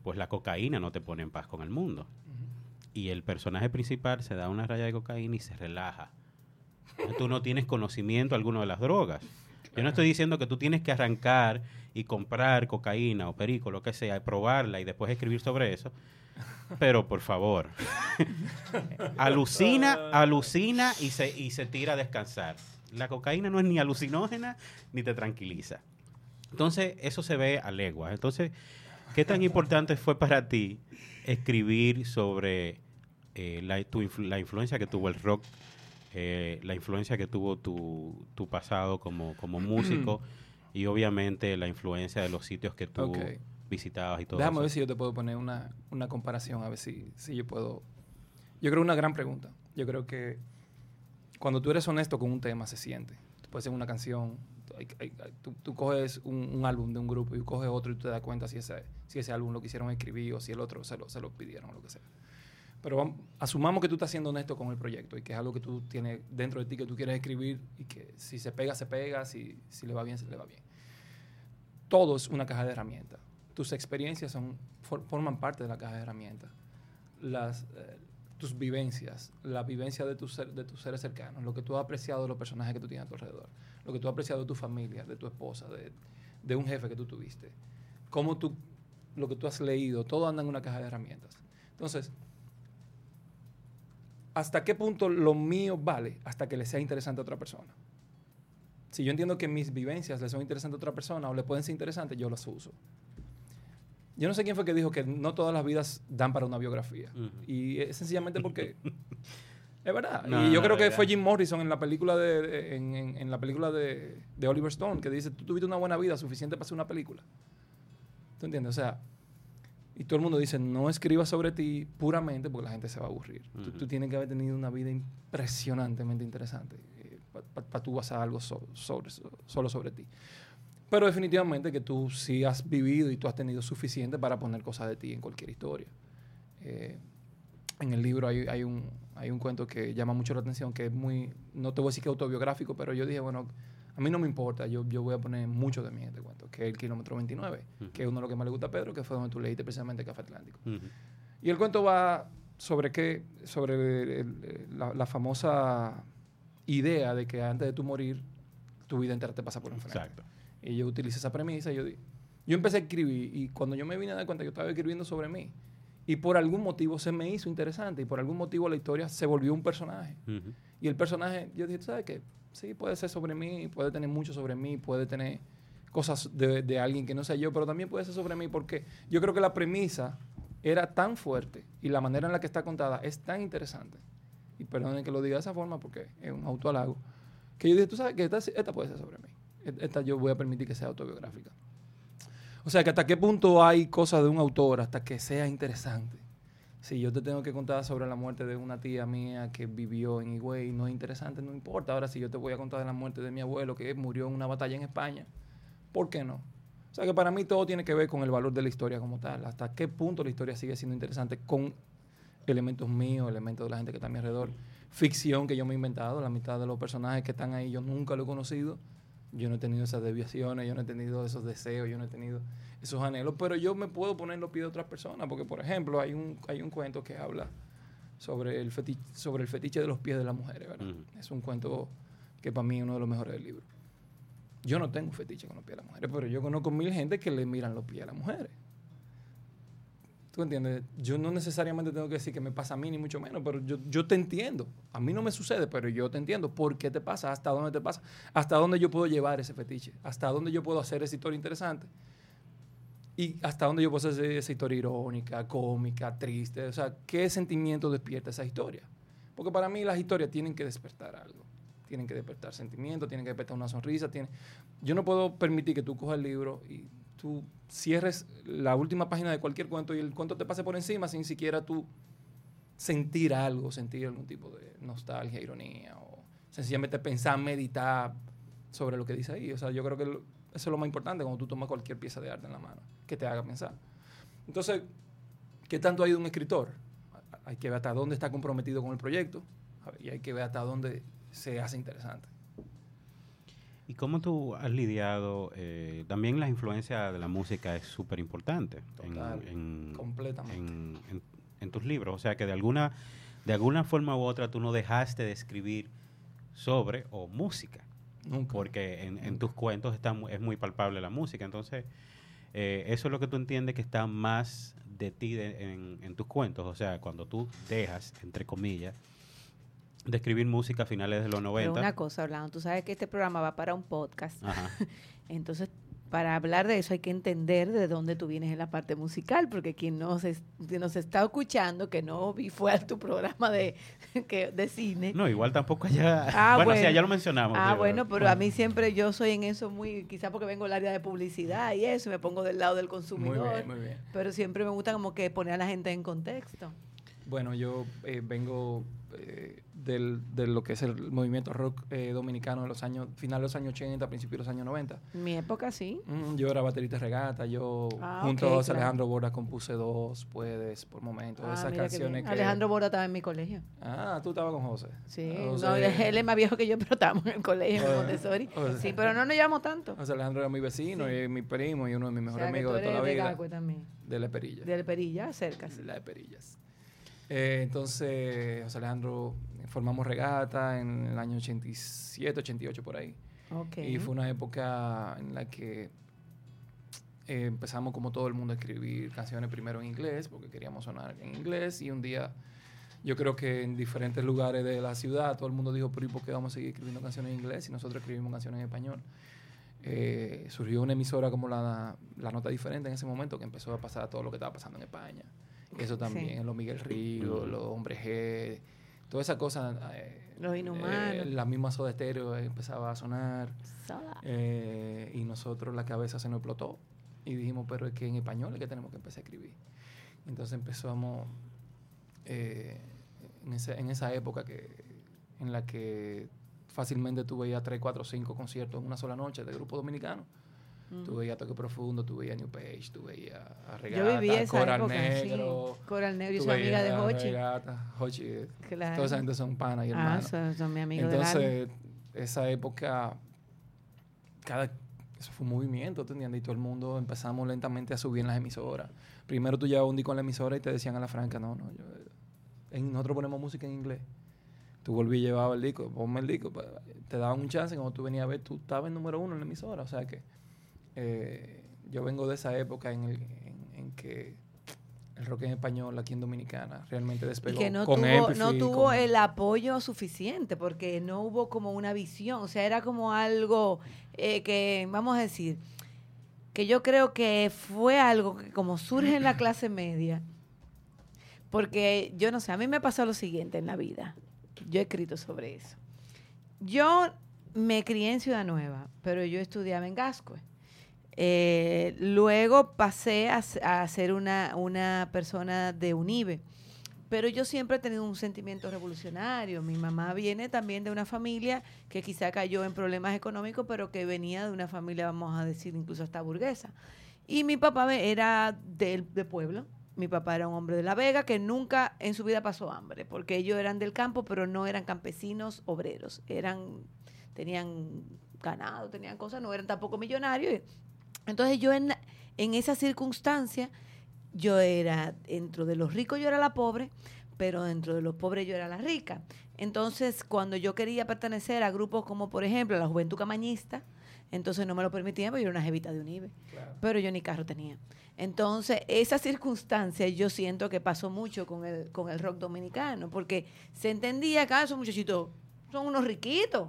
pues la cocaína no te pone en paz con el mundo. Y el personaje principal se da una raya de cocaína y se relaja. Tú no tienes conocimiento alguno de las drogas. Yo no estoy diciendo que tú tienes que arrancar y comprar cocaína o perico, lo que sea, y probarla y después escribir sobre eso. Pero por favor, alucina, alucina y se, y se tira a descansar. La cocaína no es ni alucinógena ni te tranquiliza. Entonces, eso se ve a leguas. Entonces, ¿qué tan importante fue para ti escribir sobre eh, la, tu influ- la influencia que tuvo el rock, eh, la influencia que tuvo tu, tu pasado como, como músico y obviamente la influencia de los sitios que tú visitabas y todo Déjame eso? ver si yo te puedo poner una, una comparación, a ver si, si yo puedo... Yo creo una gran pregunta. Yo creo que cuando tú eres honesto con un tema, se siente. Tú puedes hacer una canción, tú- coges un, álbum de un grupo y coges otro y tú te das cuenta si ese, si ese álbum lo quisieron escribir o si el otro se lo, se pidieron o lo que sea. Pero asumamos que tú estás siendo honesto con el proyecto y que es algo que tú tienes dentro de ti que tú quieres escribir y que si se pega, se pega, si, si le va bien, se le va bien. Todo es una caja de herramientas. Tus experiencias son, for- forman parte de la caja de herramientas. Las, eh, tus vivencias, la vivencia de tus, ser- de tus seres cercanos, lo que tú has apreciado de los personajes que tú tienes a tu alrededor, lo que tú has apreciado de tu familia, de tu esposa, de, de un jefe que tú tuviste, cómo tú, lo que tú has leído, todo anda en una caja de herramientas. Entonces, ¿hasta qué punto lo mío vale hasta que le sea interesante a otra persona? Si yo entiendo que mis vivencias le son interesantes a otra persona o le pueden ser interesantes, yo las uso. Yo no sé quién fue que dijo que no todas las vidas dan para una biografía. Y es sencillamente porque... es verdad. No, y yo no, creo que fue Jim Morrison en la película de, en, en- en la película de, de Oliver Stone que dice, tú tuviste una buena vida suficiente para hacer una película. ¿Tú entiendes? O sea, y todo el mundo dice, no escribas sobre ti puramente porque la gente se va a aburrir. Tú- Ujú. tú, tienes que haber tenido una vida impresionantemente interesante para tú hacer algo so- sobre, so- solo sobre ti. Pero definitivamente que tú sí has vivido y tú has tenido suficiente para poner cosas de ti en cualquier historia. Eh, en el libro hay, hay, un, hay un cuento que llama mucho la atención, que es muy, no te voy a decir que autobiográfico, pero yo dije, bueno, a mí no me importa, yo, yo voy a poner mucho de mí en este cuento, que es el kilómetro 29, Ujú. que es uno de los que más le gusta a Pedro, que fue donde tú leíste precisamente Café Atlántico. Y el cuento va sobre qué, sobre el- el- la, la famosa idea de que antes de tú morir, tu vida entera te pasa por enfrente. Exacto. Y yo utilicé esa premisa. y Yo, di- yo empecé a escribir y cuando yo me vine a dar cuenta, yo estaba escribiendo sobre mí. Y por algún motivo se me hizo interesante y por algún motivo la historia se volvió un personaje. Y el personaje, yo dije, ¿tú sabes qué? Sí, puede ser sobre mí, puede tener mucho sobre mí, puede tener cosas de, de alguien que no sea yo, pero también puede ser sobre mí porque yo creo que la premisa era tan fuerte y la manera en la que está contada es tan interesante. Y perdonen que lo diga de esa forma porque es un autohalago. Que yo dije, tú sabes que esta, esta puede ser sobre mí. Esta yo voy a permitir que sea autobiográfica. O sea, que hasta qué punto hay cosas de un autor hasta que sea interesante. Si yo te tengo que contar sobre la muerte de una tía mía que vivió en Higüey, no es interesante, no importa. Ahora, si yo te voy a contar de la muerte de mi abuelo que murió en una batalla en España, ¿por qué no? O sea, que para mí todo tiene que ver con el valor de la historia como tal. Hasta qué punto la historia sigue siendo interesante con elementos míos, elementos de la gente que está a mi alrededor. Ficción que yo me he inventado, la mitad de los personajes que están ahí yo nunca lo he conocido. Yo no he tenido esas desviaciones, yo no he tenido esos deseos, yo no he tenido esos anhelos, pero yo me puedo poner los pies de otras personas, porque por ejemplo hay un, hay un cuento que habla sobre el, fetiche, sobre el fetiche de los pies de las mujeres, ¿verdad? Es un cuento que para mí es uno de los mejores del libro. Yo no tengo fetiche con los pies de las mujeres, pero yo conozco mil gente que le miran los pies a las mujeres. ¿Tú entiendes? Yo no necesariamente tengo que decir que me pasa a mí, ni mucho menos, pero yo, yo te entiendo. A mí no me sucede, pero yo te entiendo. ¿Por qué te pasa? ¿Hasta dónde te pasa? ¿Hasta dónde yo puedo llevar ese fetiche? ¿Hasta dónde yo puedo hacer esa historia interesante? ¿Y hasta dónde yo puedo hacer esa historia irónica, cómica, triste? O sea, ¿qué sentimiento despierta esa historia? Porque para mí las historias tienen que despertar algo. Tienen que despertar sentimientos, tienen que despertar una sonrisa. Tienen... Yo no puedo permitir que tú cojas el libro y tú cierres la última página de cualquier cuento y el cuento te pase por encima sin siquiera tú sentir algo, sentir algún tipo de nostalgia, ironía o sencillamente pensar, meditar sobre lo que dice ahí. O sea, yo creo que eso es lo más importante cuando tú tomas cualquier pieza de arte en la mano, que te haga pensar. Entonces, ¿qué tanto hay de un escritor? Hay que ver hasta dónde está comprometido con el proyecto y hay que ver hasta dónde se hace interesante. ¿Y cómo tú has lidiado? Eh, también la influencia de la música es súper importante en, completamente. En, tus libros. O sea que de alguna, de alguna forma u otra tú no dejaste de escribir sobre o música. Nunca. Porque en, tus cuentos está, es muy palpable la música. Entonces, eh, eso es lo que tú entiendes que está más de ti en tus cuentos. O sea, cuando tú dejas, entre comillas, de escribir música a finales de los 90. Pero una cosa, Orlando, tú sabes que este programa va para un podcast. Entonces, para hablar de eso hay que entender de dónde tú vienes en la parte musical, porque quien nos, nos está escuchando, que no vi, fue a tu programa de, que, de cine. No, igual tampoco allá. Ah, bueno, sí, ya lo mencionamos. Ah, bueno, pero a mí siempre yo soy en eso muy, quizás porque vengo del área de publicidad y eso, me pongo del lado del consumidor. Muy bien, muy bien. Pero siempre me gusta como que poner a la gente en contexto. Bueno, yo eh, vengo eh, del, de lo que es el movimiento rock eh, dominicano de los años, finales de los años 80, principios de los años 90. Mi época sí. Mm, yo era baterista de regata, yo ah, junto a Alejandro Borda compuse dos, puedes, por momentos, ah, esas canciones que... Alejandro Borda estaba en mi colegio. Ah, tú estabas con José. Sí, no, él es más viejo que yo, pero estábamos en el colegio en Montessori. sí, pero no nos llevamos tanto. José Alejandro era mi vecino y mi primo y uno de mis mejores amigos de toda la vida. De también. De La Perilla. De La Perilla, cerca. De La Perillas. Eh, entonces, José Alejandro formamos regata en el año 87, 88 por ahí. Y fue una época en la que eh, empezamos como todo el mundo a escribir canciones primero en inglés, porque queríamos sonar en inglés, y un día yo creo que en diferentes lugares de la ciudad todo el mundo dijo, pero ¿y por qué vamos a seguir escribiendo canciones en inglés si nosotros escribimos canciones en español? Eh, surgió una emisora como la, la Nota Diferente en ese momento que empezó a pasar todo lo que estaba pasando en España. Eso también, los Miguel Río, los Hombres G, toda esa cosa. Eh, Los inhumanos. Eh, la misma soda estéreo empezaba a sonar. Eh, y nosotros la cabeza se nos explotó. Y dijimos, pero es que en español es que tenemos que empezar a escribir. Entonces empezamos en, en esa época que, en la que fácilmente tú veías 3, 4, 5 conciertos en una sola noche de grupo dominicano. Tú veías Toque Profundo, tú veías New Page, tú veías a Regata, Yo viví esa Coral época, Negro. Sí. Coral Negro y su amiga de Hochi. Regata, Hochi. Claro. Toda esa gente son panas y ah, hermanos. Ah, son, son mi amigo Entonces, esa época, cada, eso fue un movimiento, ¿te entiendes? Y todo el mundo empezamos lentamente a subir en las emisoras. Primero tú llevabas un disco en la emisora y te decían a la franca, no, no, yo, en, nosotros ponemos música en inglés. Tú volví y llevabas el disco, ponme el disco. Te daban un chance, cuando tú venías a ver, tú estabas en número uno en la emisora. O sea que eh, yo vengo de esa época en, el, en, que el rock en español aquí en Dominicana realmente despegó. Y que no tuvo, no tuvo el apoyo suficiente porque no hubo como una visión, o sea, era como algo eh, que, vamos a decir, que yo creo que fue algo que como surge en la clase media, porque yo no sé, a mí me pasó lo siguiente en la vida, yo he escrito sobre eso. Yo me crié en Ciudad Nueva, pero yo estudiaba en Gascue. Eh, luego pasé a, ser una, persona de UNIBE, pero yo siempre he tenido un sentimiento revolucionario. Mi mamá viene también de una familia que quizá cayó en problemas económicos, pero que venía de una familia, vamos a decir, incluso hasta burguesa. Y mi papá era de, de pueblo, Mi papá era un hombre de La Vega que nunca en su vida pasó hambre, porque ellos eran del campo, pero no eran campesinos obreros. Eran, tenían ganado, tenían cosas, no eran tampoco millonarios. Entonces yo en, en esa circunstancia, yo era, dentro de los ricos yo era la pobre, pero dentro de los pobres yo era la rica. Entonces, cuando yo quería pertenecer a grupos como, por ejemplo, la Juventud Camañista, entonces no me lo permitían porque yo era una jevita de Unive. Pero yo ni carro tenía. Entonces, esa circunstancia yo siento que pasó mucho con el, con el rock dominicano, porque se entendía que ah, esos muchachitos son unos riquitos,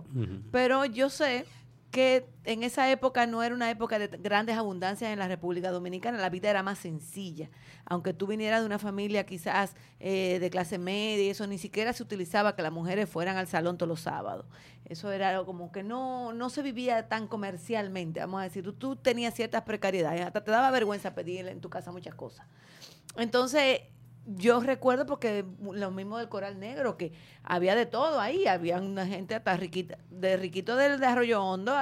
pero yo sé que en esa época no era una época de grandes abundancias en la República Dominicana, la vida era más sencilla. Aunque tú vinieras de una familia quizás eh, de clase media y eso, ni siquiera se utilizaba que las mujeres fueran al salón todos los sábados. Eso era algo como que no, no se vivía tan comercialmente, vamos a decir. Tú, tú tenías ciertas precariedades, hasta te daba vergüenza pedirle en tu casa muchas cosas. Entonces, yo recuerdo porque lo mismo del Coral Negro, que había de todo ahí, había una gente hasta riquita, de riquito del de Arroyo Hondo,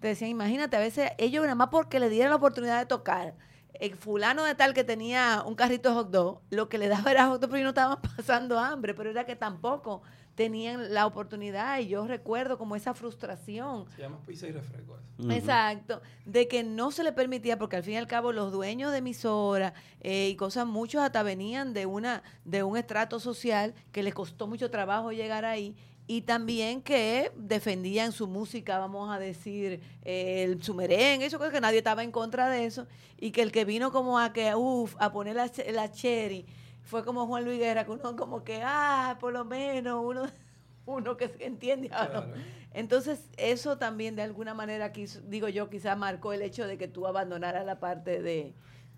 te decían, imagínate, a veces ellos nada más porque le dieran la oportunidad de tocar, el fulano de tal que tenía un carrito de hot dog, lo que le daba era hot dog, pero no estaban pasando hambre, pero era que tampoco tenían la oportunidad y yo recuerdo como esa frustración. Se llama pizza y refresco. Exacto, de que no se le permitía, porque al fin y al cabo los dueños de emisora eh, y cosas, muchos hasta venían de, una, de un estrato social que les costó mucho trabajo llegar ahí y también que defendían su música, vamos a decir, el, su merengue, eso creo que nadie estaba en contra de eso, y que el que vino como a que, uff, a poner la, la cherry, fue como Juan Luis Guerra, que uno como que, ah, por lo menos uno, uno que se entiende. Entonces, eso también de alguna manera, digo yo, quizá marcó el hecho de que tú abandonaras la parte de,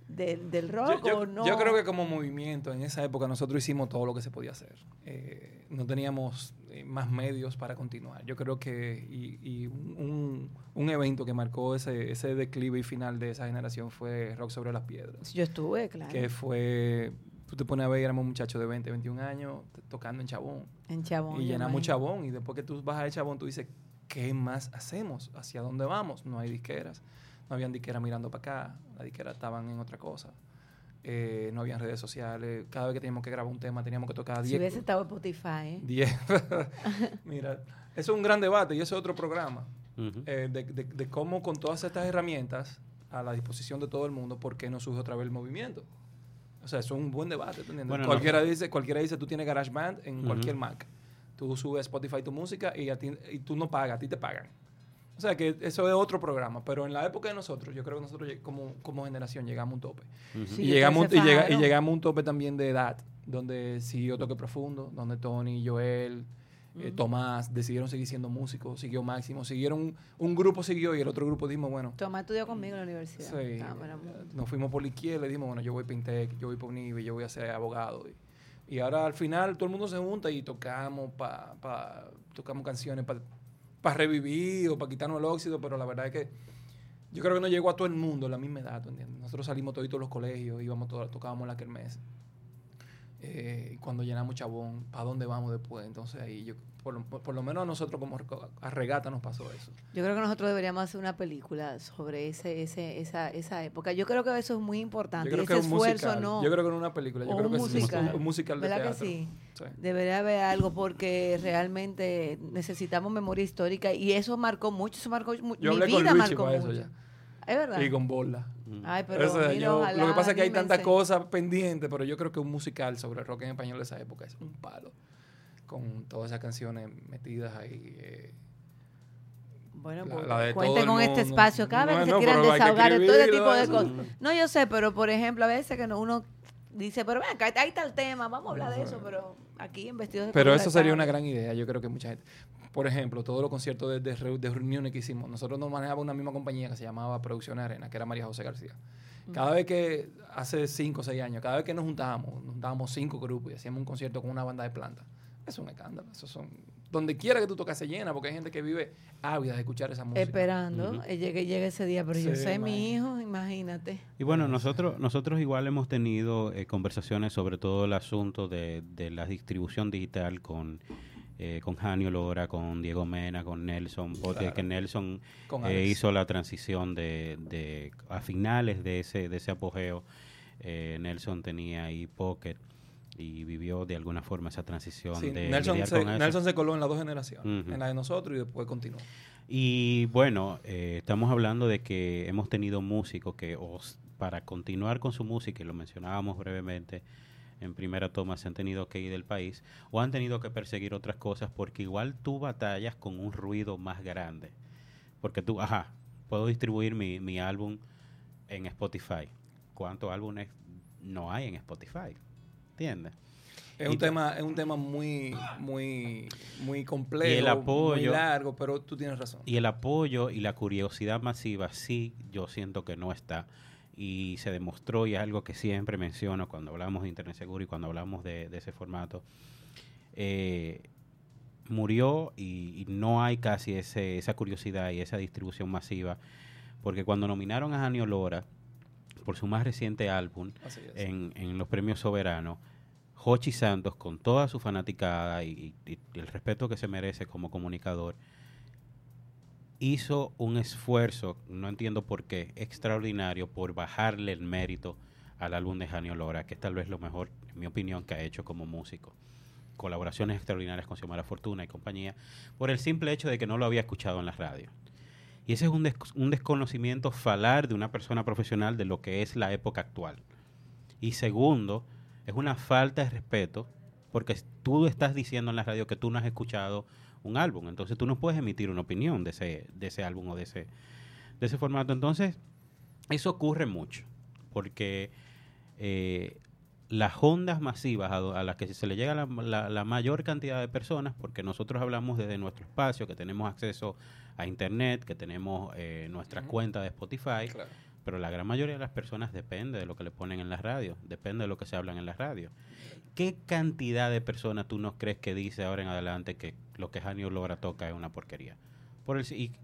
del rock yo, o no. Yo creo que como movimiento en esa época nosotros hicimos todo lo que se podía hacer. Eh, no teníamos eh, más medios para continuar. Yo creo que y, un, un, evento que marcó ese, ese declive y final de esa generación fue Rock sobre las Piedras. Yo estuve, claro. Que fue tú te pones a ver, éramos muchachos de 20, 21 años tocando en Chabón. En Chabón. Y llenamos Chabón. Y después que tú vas a Chabón, tú dices, ¿qué más hacemos? ¿Hacia dónde vamos? No hay disqueras. No habían disqueras mirando para acá. Las disqueras estaban en otra cosa. Eh, no habían redes sociales. Cada vez que teníamos que grabar un tema, teníamos que tocar 10. Si hubiese estado Spotify, ¿eh? 10. Mira, eso es un gran debate y eso es otro programa. Eh, de, de, de, cómo con todas estas herramientas a la disposición de todo el mundo, ¿por qué no surge otra vez el movimiento? O sea, es un buen debate. cualquiera, dice, cualquiera dice, tú tienes GarageBand en cualquier Mac. Tú subes Spotify tu música y, y tú no pagas, a ti te pagan. O sea, que eso es otro programa. Pero en la época de nosotros, yo creo que nosotros como, como generación llegamos a un tope. y, llegamos, y, llega, y llegamos a un tope también de edad, donde siguió Toque Profundo, donde Tony, Joel, eh, Tomás decidieron seguir siendo músicos, siguió Máximo, siguieron, un grupo siguió y el otro grupo dijimos, bueno. Tomás estudió conmigo en la universidad. Sí. nos fuimos por la izquierda y dijimos, bueno, yo voy a Pintec, yo voy por Unive, yo voy a ser abogado. Y, ahora al final todo el mundo se junta y tocamos, pa, pa, tocamos canciones para pa revivir o para quitarnos el óxido, pero la verdad es que yo creo que no llegó a todo el mundo a la misma edad, ¿entiendes? Nosotros salimos todos los colegios, íbamos todos, tocábamos la kermés. Eh, cuando llenamos Chabón, ¿para dónde vamos después? Entonces ahí yo, por, por, lo menos a nosotros como a Regata nos pasó eso. Yo creo que nosotros deberíamos hacer una película sobre ese, ese, esa, esa época. Yo creo que eso es muy importante. Yo creo que esfuerzo no. Yo creo que en una película. Yo creo un que musical. es un, musical de ¿Verdad que sí? Debería haber algo porque realmente necesitamos memoria histórica y eso marcó mucho. Eso marcó yo mi vida marcó mucho. Ya. Es verdad. Y con bola. Ay, pero lo que pasa es que hay tantas cosas pendientes, pero yo creo que un musical sobre rock en español de esa época es un palo. Con todas esas canciones metidas ahí. Eh, bueno, pues cuenten con este espacio. Cada vez que se quieran desahogar de todo tipo de cosas. No, yo sé, pero por ejemplo, a veces que uno dice, pero ven, ahí está el tema, vamos a hablar de eso, pero aquí en Vestidos de Pero eso sería una gran idea, yo creo que mucha gente. Por ejemplo, todos los conciertos de, de, reuniones que hicimos, nosotros nos manejábamos una misma compañía que se llamaba Producción Arena, que era María José García. Cada vez que, hace cinco o seis años, cada vez que nos juntábamos, nos juntábamos cinco grupos y hacíamos un concierto con una banda de planta. Es un escándalo, eso son donde quiera que tú tocas se llena, porque hay gente que vive ávida de escuchar esa música. Esperando, que llegue, ese día, pero yo sé mi hijo, imagínate. Y bueno, nosotros nosotros igual hemos tenido eh, conversaciones sobre todo el asunto de, de la distribución digital con eh, con Janio Lora, con Diego Mena, con Nelson, porque que Nelson eh, hizo la transición de, de, a finales de ese, de ese apogeo eh, Nelson tenía ahí Pocket y vivió de alguna forma esa transición Sí, de Nelson, se. Nelson se coló en las dos generaciones, en la de nosotros y después continuó. Y bueno, eh, estamos hablando de que hemos tenido músicos que os- para continuar con su música, y lo mencionábamos brevemente en primera toma, se han tenido que ir del país o han tenido que perseguir otras cosas porque igual tú batallas con un ruido más grande. Porque tú, ajá, puedo distribuir mi, mi álbum en Spotify. ¿Cuántos álbumes no hay en Spotify? ¿Entiendes? Es Y un tema, es un tema muy, muy, muy complejo, Y el apoyo- muy largo, pero tú tienes razón. Y el apoyo y la curiosidad masiva sí, yo siento que no está. Y se demostró, y es algo que siempre menciono cuando hablamos de Internet Seguro y cuando hablamos de, de ese formato, eh, murió y, y no hay casi ese, esa curiosidad y esa distribución masiva, porque cuando nominaron a Janio Lora por su más reciente álbum, en, en los premios soberanos, Jochi Santos, con toda su fanaticada y, y- y el respeto que se merece como comunicador, hizo un esfuerzo, no entiendo por qué, extraordinario por bajarle el mérito al álbum de Janio Lora, que es tal vez lo mejor, en mi opinión, que ha hecho como músico. Colaboraciones extraordinarias con Xiomara Fortuna y compañía, por el simple hecho de que no lo había escuchado en la radio. Y ese es un, un desconocimiento falar de una persona profesional de lo que es la época actual. Y segundo, es una falta de respeto porque tú estás diciendo en la radio que tú no has escuchado un álbum, entonces tú no puedes emitir una opinión de ese, de ese álbum o de ese, de ese formato. Entonces, eso ocurre mucho, porque eh, las ondas masivas a, a las que se le llega la, la- la mayor cantidad de personas, porque nosotros hablamos desde nuestro espacio, que tenemos acceso a Internet, que tenemos eh, nuestra cuenta de Spotify, Claro. Pero la gran mayoría de las personas depende de lo que le ponen en la radio, depende de lo que se hablan en la radio. ¿Qué cantidad de personas tú no crees que dice ahora en adelante que lo que Janio Logra toca es una porquería? Por el, y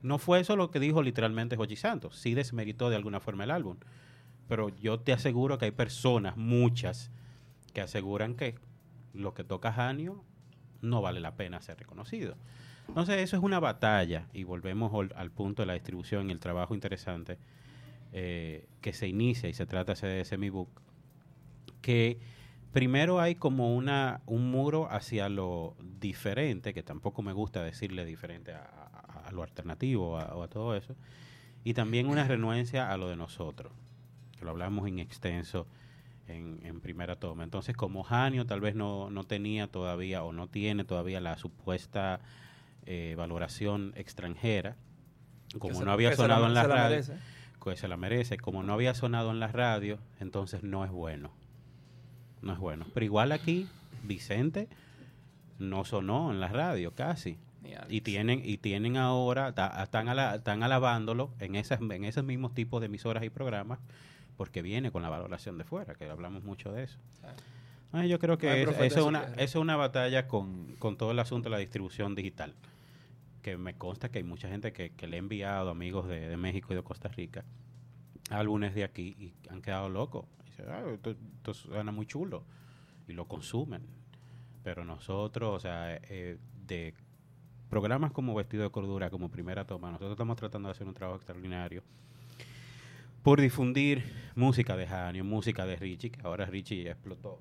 no fue eso lo que dijo literalmente Jochi Santos, sí desmeritó de alguna forma el álbum, pero yo te aseguro que hay personas, muchas, que aseguran que lo que toca Janio no vale la pena ser reconocido. Entonces eso es una batalla y volvemos al punto de la distribución y el trabajo interesante eh, que se inicia y se trata ese Semibook, que primero hay como una un muro hacia lo diferente, que tampoco me gusta decirle diferente a, a- a lo alternativo a- o a todo eso, y también una renuencia a lo de nosotros, que lo hablamos en extenso en, en primera toma. Entonces, como Janio tal vez no, no tenía todavía o no tiene todavía la supuesta eh, valoración extranjera, como no había la- sonado en la radio, merece. Que se la merece, como no había sonado en la radio, entonces no es bueno. No es bueno. Pero igual aquí, Vicente no sonó en la radio casi. Y tienen, y tienen ahora, ta- están, ala- están alabándolo en, esas, en esos mismos tipos de emisoras y programas, porque viene con la valoración de fuera, que hablamos mucho de eso. Ay, yo creo que es- eso, es una, eso es una batalla con, con todo el asunto de la distribución digital. Que me consta que hay mucha gente que, le he enviado, amigos de, de México y de Costa Rica, álbumes de aquí y han quedado locos. Dicen, "Ah, esto, esto suena muy chulo. Y lo consumen. Pero nosotros, o sea, eh, de programas como Vestido de Cordura, como Primera Toma, nosotros estamos tratando de hacer un trabajo extraordinario por difundir música de Janio, música de Richie, que ahora Richie explotó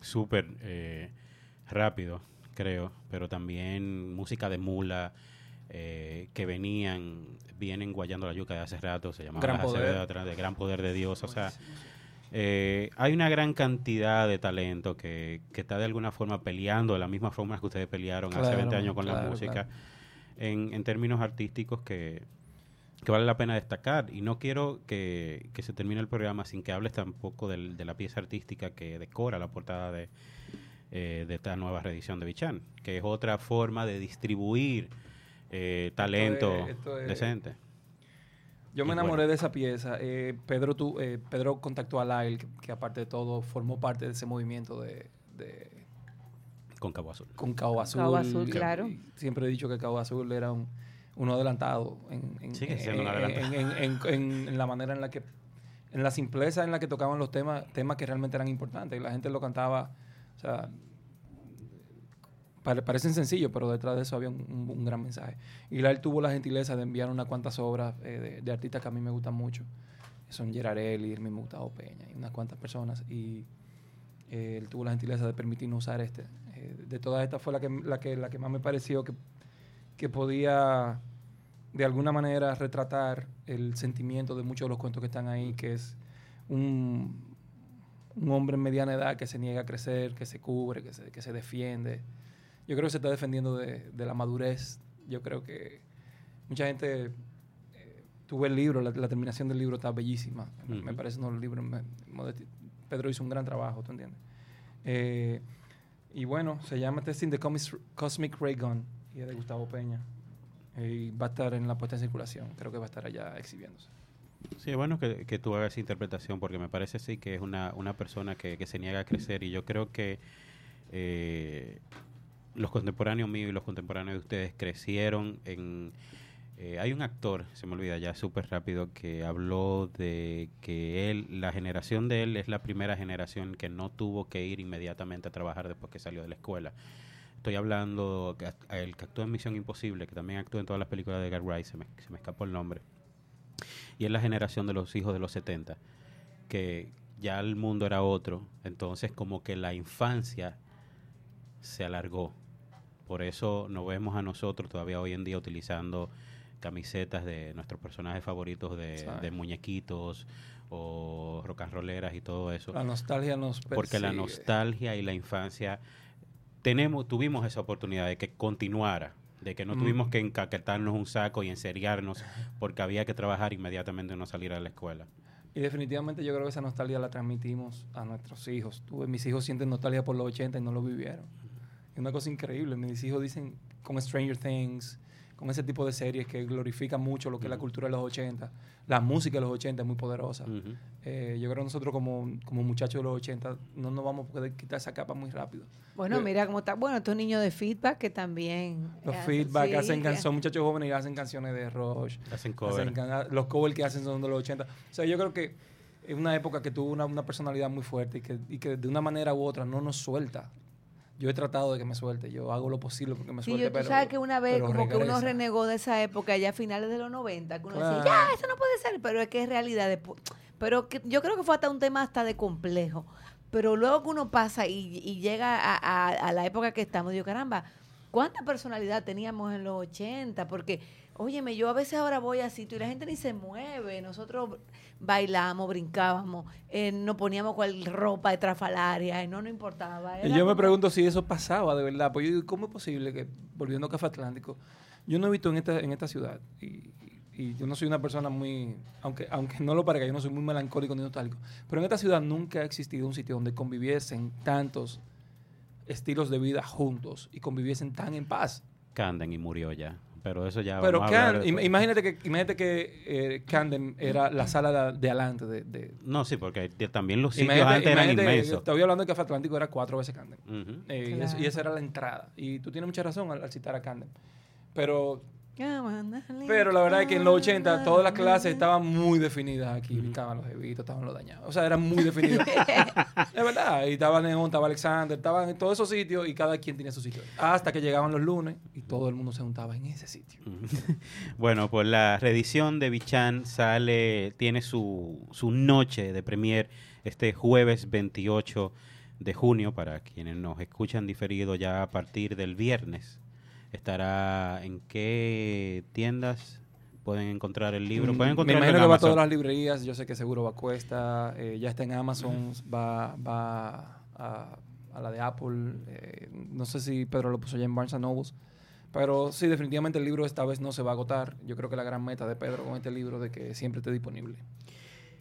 súper eh, rápido, creo, pero también música de Mula, eh, que venían, vienen guayando la yuca de hace rato, se llamaba Gran Poder. De Gran Poder de Dios, o sea, eh, hay una gran cantidad de talento que, que está de alguna forma peleando de la misma forma que ustedes pelearon hace Claro, 20 años con la música, claro. en, en términos artísticos que, que vale la pena destacar. Y no quiero que, que se termine el programa sin que hables tampoco del- de la pieza artística que decora la portada de, eh, de esta nueva reedición de Bichan, que es otra forma de distribuir eh, talento esto es- decente. Yo me Y enamoré bueno. de esa pieza. Eh, Pedro, tú, eh, Pedro contactó a Lyle, que, que aparte de todo formó parte de ese movimiento de, de Con Cabo Azul. con Cabo Azul. Cabo Azul, que- claro. Siempre he dicho que Cabo Azul era un, uno adelantado en, en- Sigue en- siendo un adelantado. en- en- en- en la manera en la que, en la simpleza en la que tocaban los temas, temas que realmente eran importantes. Y la gente lo cantaba, o sea, pare- parecen sencillos, pero detrás de eso había un, gran mensaje. Y Lyle tuvo la gentileza de enviar unas cuantas obras eh, de, de artistas que a mí me gustan mucho. son Gerarelli, el mismo Gustavo Peña y unas cuantas personas. Y eh, él tuvo la gentileza de permitirnos usar este. Eh, de todas estas fue la que, la que, la que más me pareció que, que podía de alguna manera retratar el sentimiento de muchos de los cuentos que están ahí, que es un, un hombre en mediana edad que se niega a crecer, que se cubre, que se, que se defiende. Yo creo que se está defendiendo de, de la madurez. Yo creo que mucha gente eh, tuve el libro, la, la, terminación del libro está bellísima. Uh -huh. Me parece no el libro. Me, Pedro hizo un gran trabajo, ¿tú entiendes? Eh, y bueno, se llama Testing the Cosmic Ray Gun y es de Gustavo Peña. Y va a estar en la puesta en circulación. Creo que va a estar allá exhibiéndose. Sí, es bueno que, que, tú hagas esa interpretación porque me parece sí que es una, una persona que, que se niega a crecer y yo creo que eh, los contemporáneos míos y los contemporáneos de ustedes crecieron en... Eh, hay un actor, se me olvida ya súper rápido, que habló de que él, la generación de él es la primera generación que no tuvo que ir inmediatamente a trabajar después que salió de la escuela. Estoy hablando, el que actuó en Misión Imposible, que también actuó en todas las películas de Edgar Wright, se me, se me escapó el nombre. Y es la generación de los hijos de los 70, que ya el mundo era otro, entonces como que la infancia se alargó. Por eso nos vemos a nosotros todavía hoy en día utilizando camisetas de nuestros personajes favoritos de, de muñequitos o rock and rolleras y todo eso. La nostalgia nos persigue. Porque la nostalgia y la infancia tenemos tuvimos esa oportunidad de que continuara, de que no mm. tuvimos que encaquetarnos un saco y enseriarnos porque había que trabajar inmediatamente no salir a la escuela. Y definitivamente yo creo que esa nostalgia la transmitimos a nuestros hijos. Mis hijos sienten nostalgia por los 80 y no lo vivieron. Es una cosa increíble. Mis hijos dicen con Stranger Things, con ese tipo de series que glorifican mucho lo que uh -huh. es la cultura de los 80. La música de los 80 es muy poderosa. Uh -huh. eh, yo creo que nosotros como, como muchachos de los 80 no nos vamos a poder quitar esa capa muy rápido. Bueno, yo, mira cómo está. Bueno, estos niños de feedback que también... Los hacen, feedback sí, hacen can son muchachos jóvenes y hacen canciones de Rush. Hacen cover. Hacen, los covers que hacen son de los 80. O sea, yo creo que es una época que tuvo una, una personalidad muy fuerte y que, y que de una manera u otra no nos suelta yo he tratado de que me suelte, yo hago lo posible porque me sí, suelte, yo, pero... sabes que una vez como regresa. que uno renegó de esa época ya a finales de los 90, que uno claro. decía, ya, eso no puede ser, pero es que es realidad. De, pero que, yo creo que fue hasta un tema hasta de complejo. Pero luego que uno pasa y, y llega a, a, a, la época que estamos, digo, caramba, ¿cuánta personalidad teníamos en los 80? Porque, óyeme, yo a veces ahora voy a sitio y la gente ni se mueve, nosotros bailamos, brincábamos, eh, nos poníamos cual ropa estrafalaria y no nos importaba. y yo me pregunto si eso pasaba de verdad. Pues yo digo, ¿cómo es posible que, volviendo a Café Atlántico, yo no he visto en esta, en esta ciudad, y, y yo no soy una persona muy, aunque, aunque no lo parezca, yo no soy muy melancólico ni nostálgico, pero en esta ciudad nunca ha existido un sitio donde conviviesen tantos estilos de vida juntos y conviviesen tan en paz. Camden y murió ya pero eso ya pero Can, imagínate que imagínate que eh, Camden era la sala de, de adelante de, de, no sí porque también los sitios antes eran inmensos. estoy hablando de Café Atlántico era cuatro veces Camden. Uh -huh. eh, claro. y, eso, y, esa era la entrada. Y tú tienes mucha razón al, al citar a Camden. Pero pero la verdad es que en los 80 todas las clases estaban muy definidas aquí. Estaban los evitos, estaban los dañados. O sea, eran muy definidos. es verdad. Y estaba Neón, estaba Alexander, estaban en todos esos sitios y cada quien tenía su sitio. Hasta que llegaban los lunes y todo el mundo se juntaba en ese sitio. Bueno, pues la reedición de Bichan sale, tiene su, su noche de premier este jueves 28 de junio para quienes nos escuchan diferido ya a partir del viernes estará en qué tiendas pueden encontrar el libro. Pueden encontrar Me imagino que va a todas las librerías. Yo sé que seguro va a Cuesta. Eh, ya está en Amazon. Va, va a, a, la de Apple. Eh, no sé si Pedro lo puso ya en Barnes Nobles. Pero sí, definitivamente el libro esta vez no se va a agotar. Yo creo que la gran meta de Pedro con este libro de que siempre esté disponible.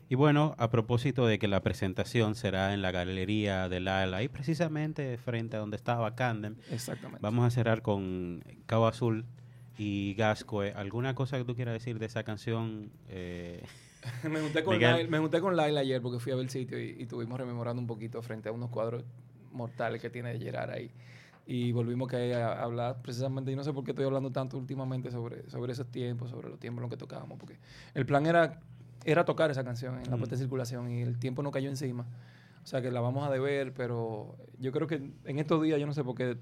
Y bueno, a propósito de que la presentación será en la Galería del Ala, ahí precisamente frente a donde estaba Candem. Exactamente. Vamos a cerrar con Cabo Azul y Gascoe. ¿Alguna cosa que tú quieras decir de esa canción? Eh, me, junté con Laila, me junté con Laila ayer porque fui a ver el sitio y, y estuvimos rememorando un poquito frente a unos cuadros mortales que tiene Gerard ahí. Y volvimos que a hablar precisamente, y no sé por qué estoy hablando tanto últimamente sobre, sobre esos tiempos, sobre los tiempos en los que tocábamos, porque el plan era era tocar esa canción en la puesta de circulación y el tiempo no cayó encima. O sea que la vamos a deber, pero yo creo que en estos días yo no sé por qué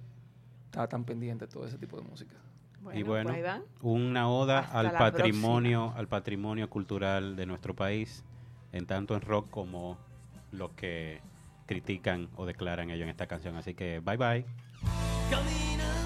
está tan pendiente todo ese tipo de música. Bueno, y bueno, pues una oda al patrocinio, al patrimonio cultural de nuestro país. en tanto en rock como lo que critican o declaran ellos en esta canción. Así que bye bye. Caminando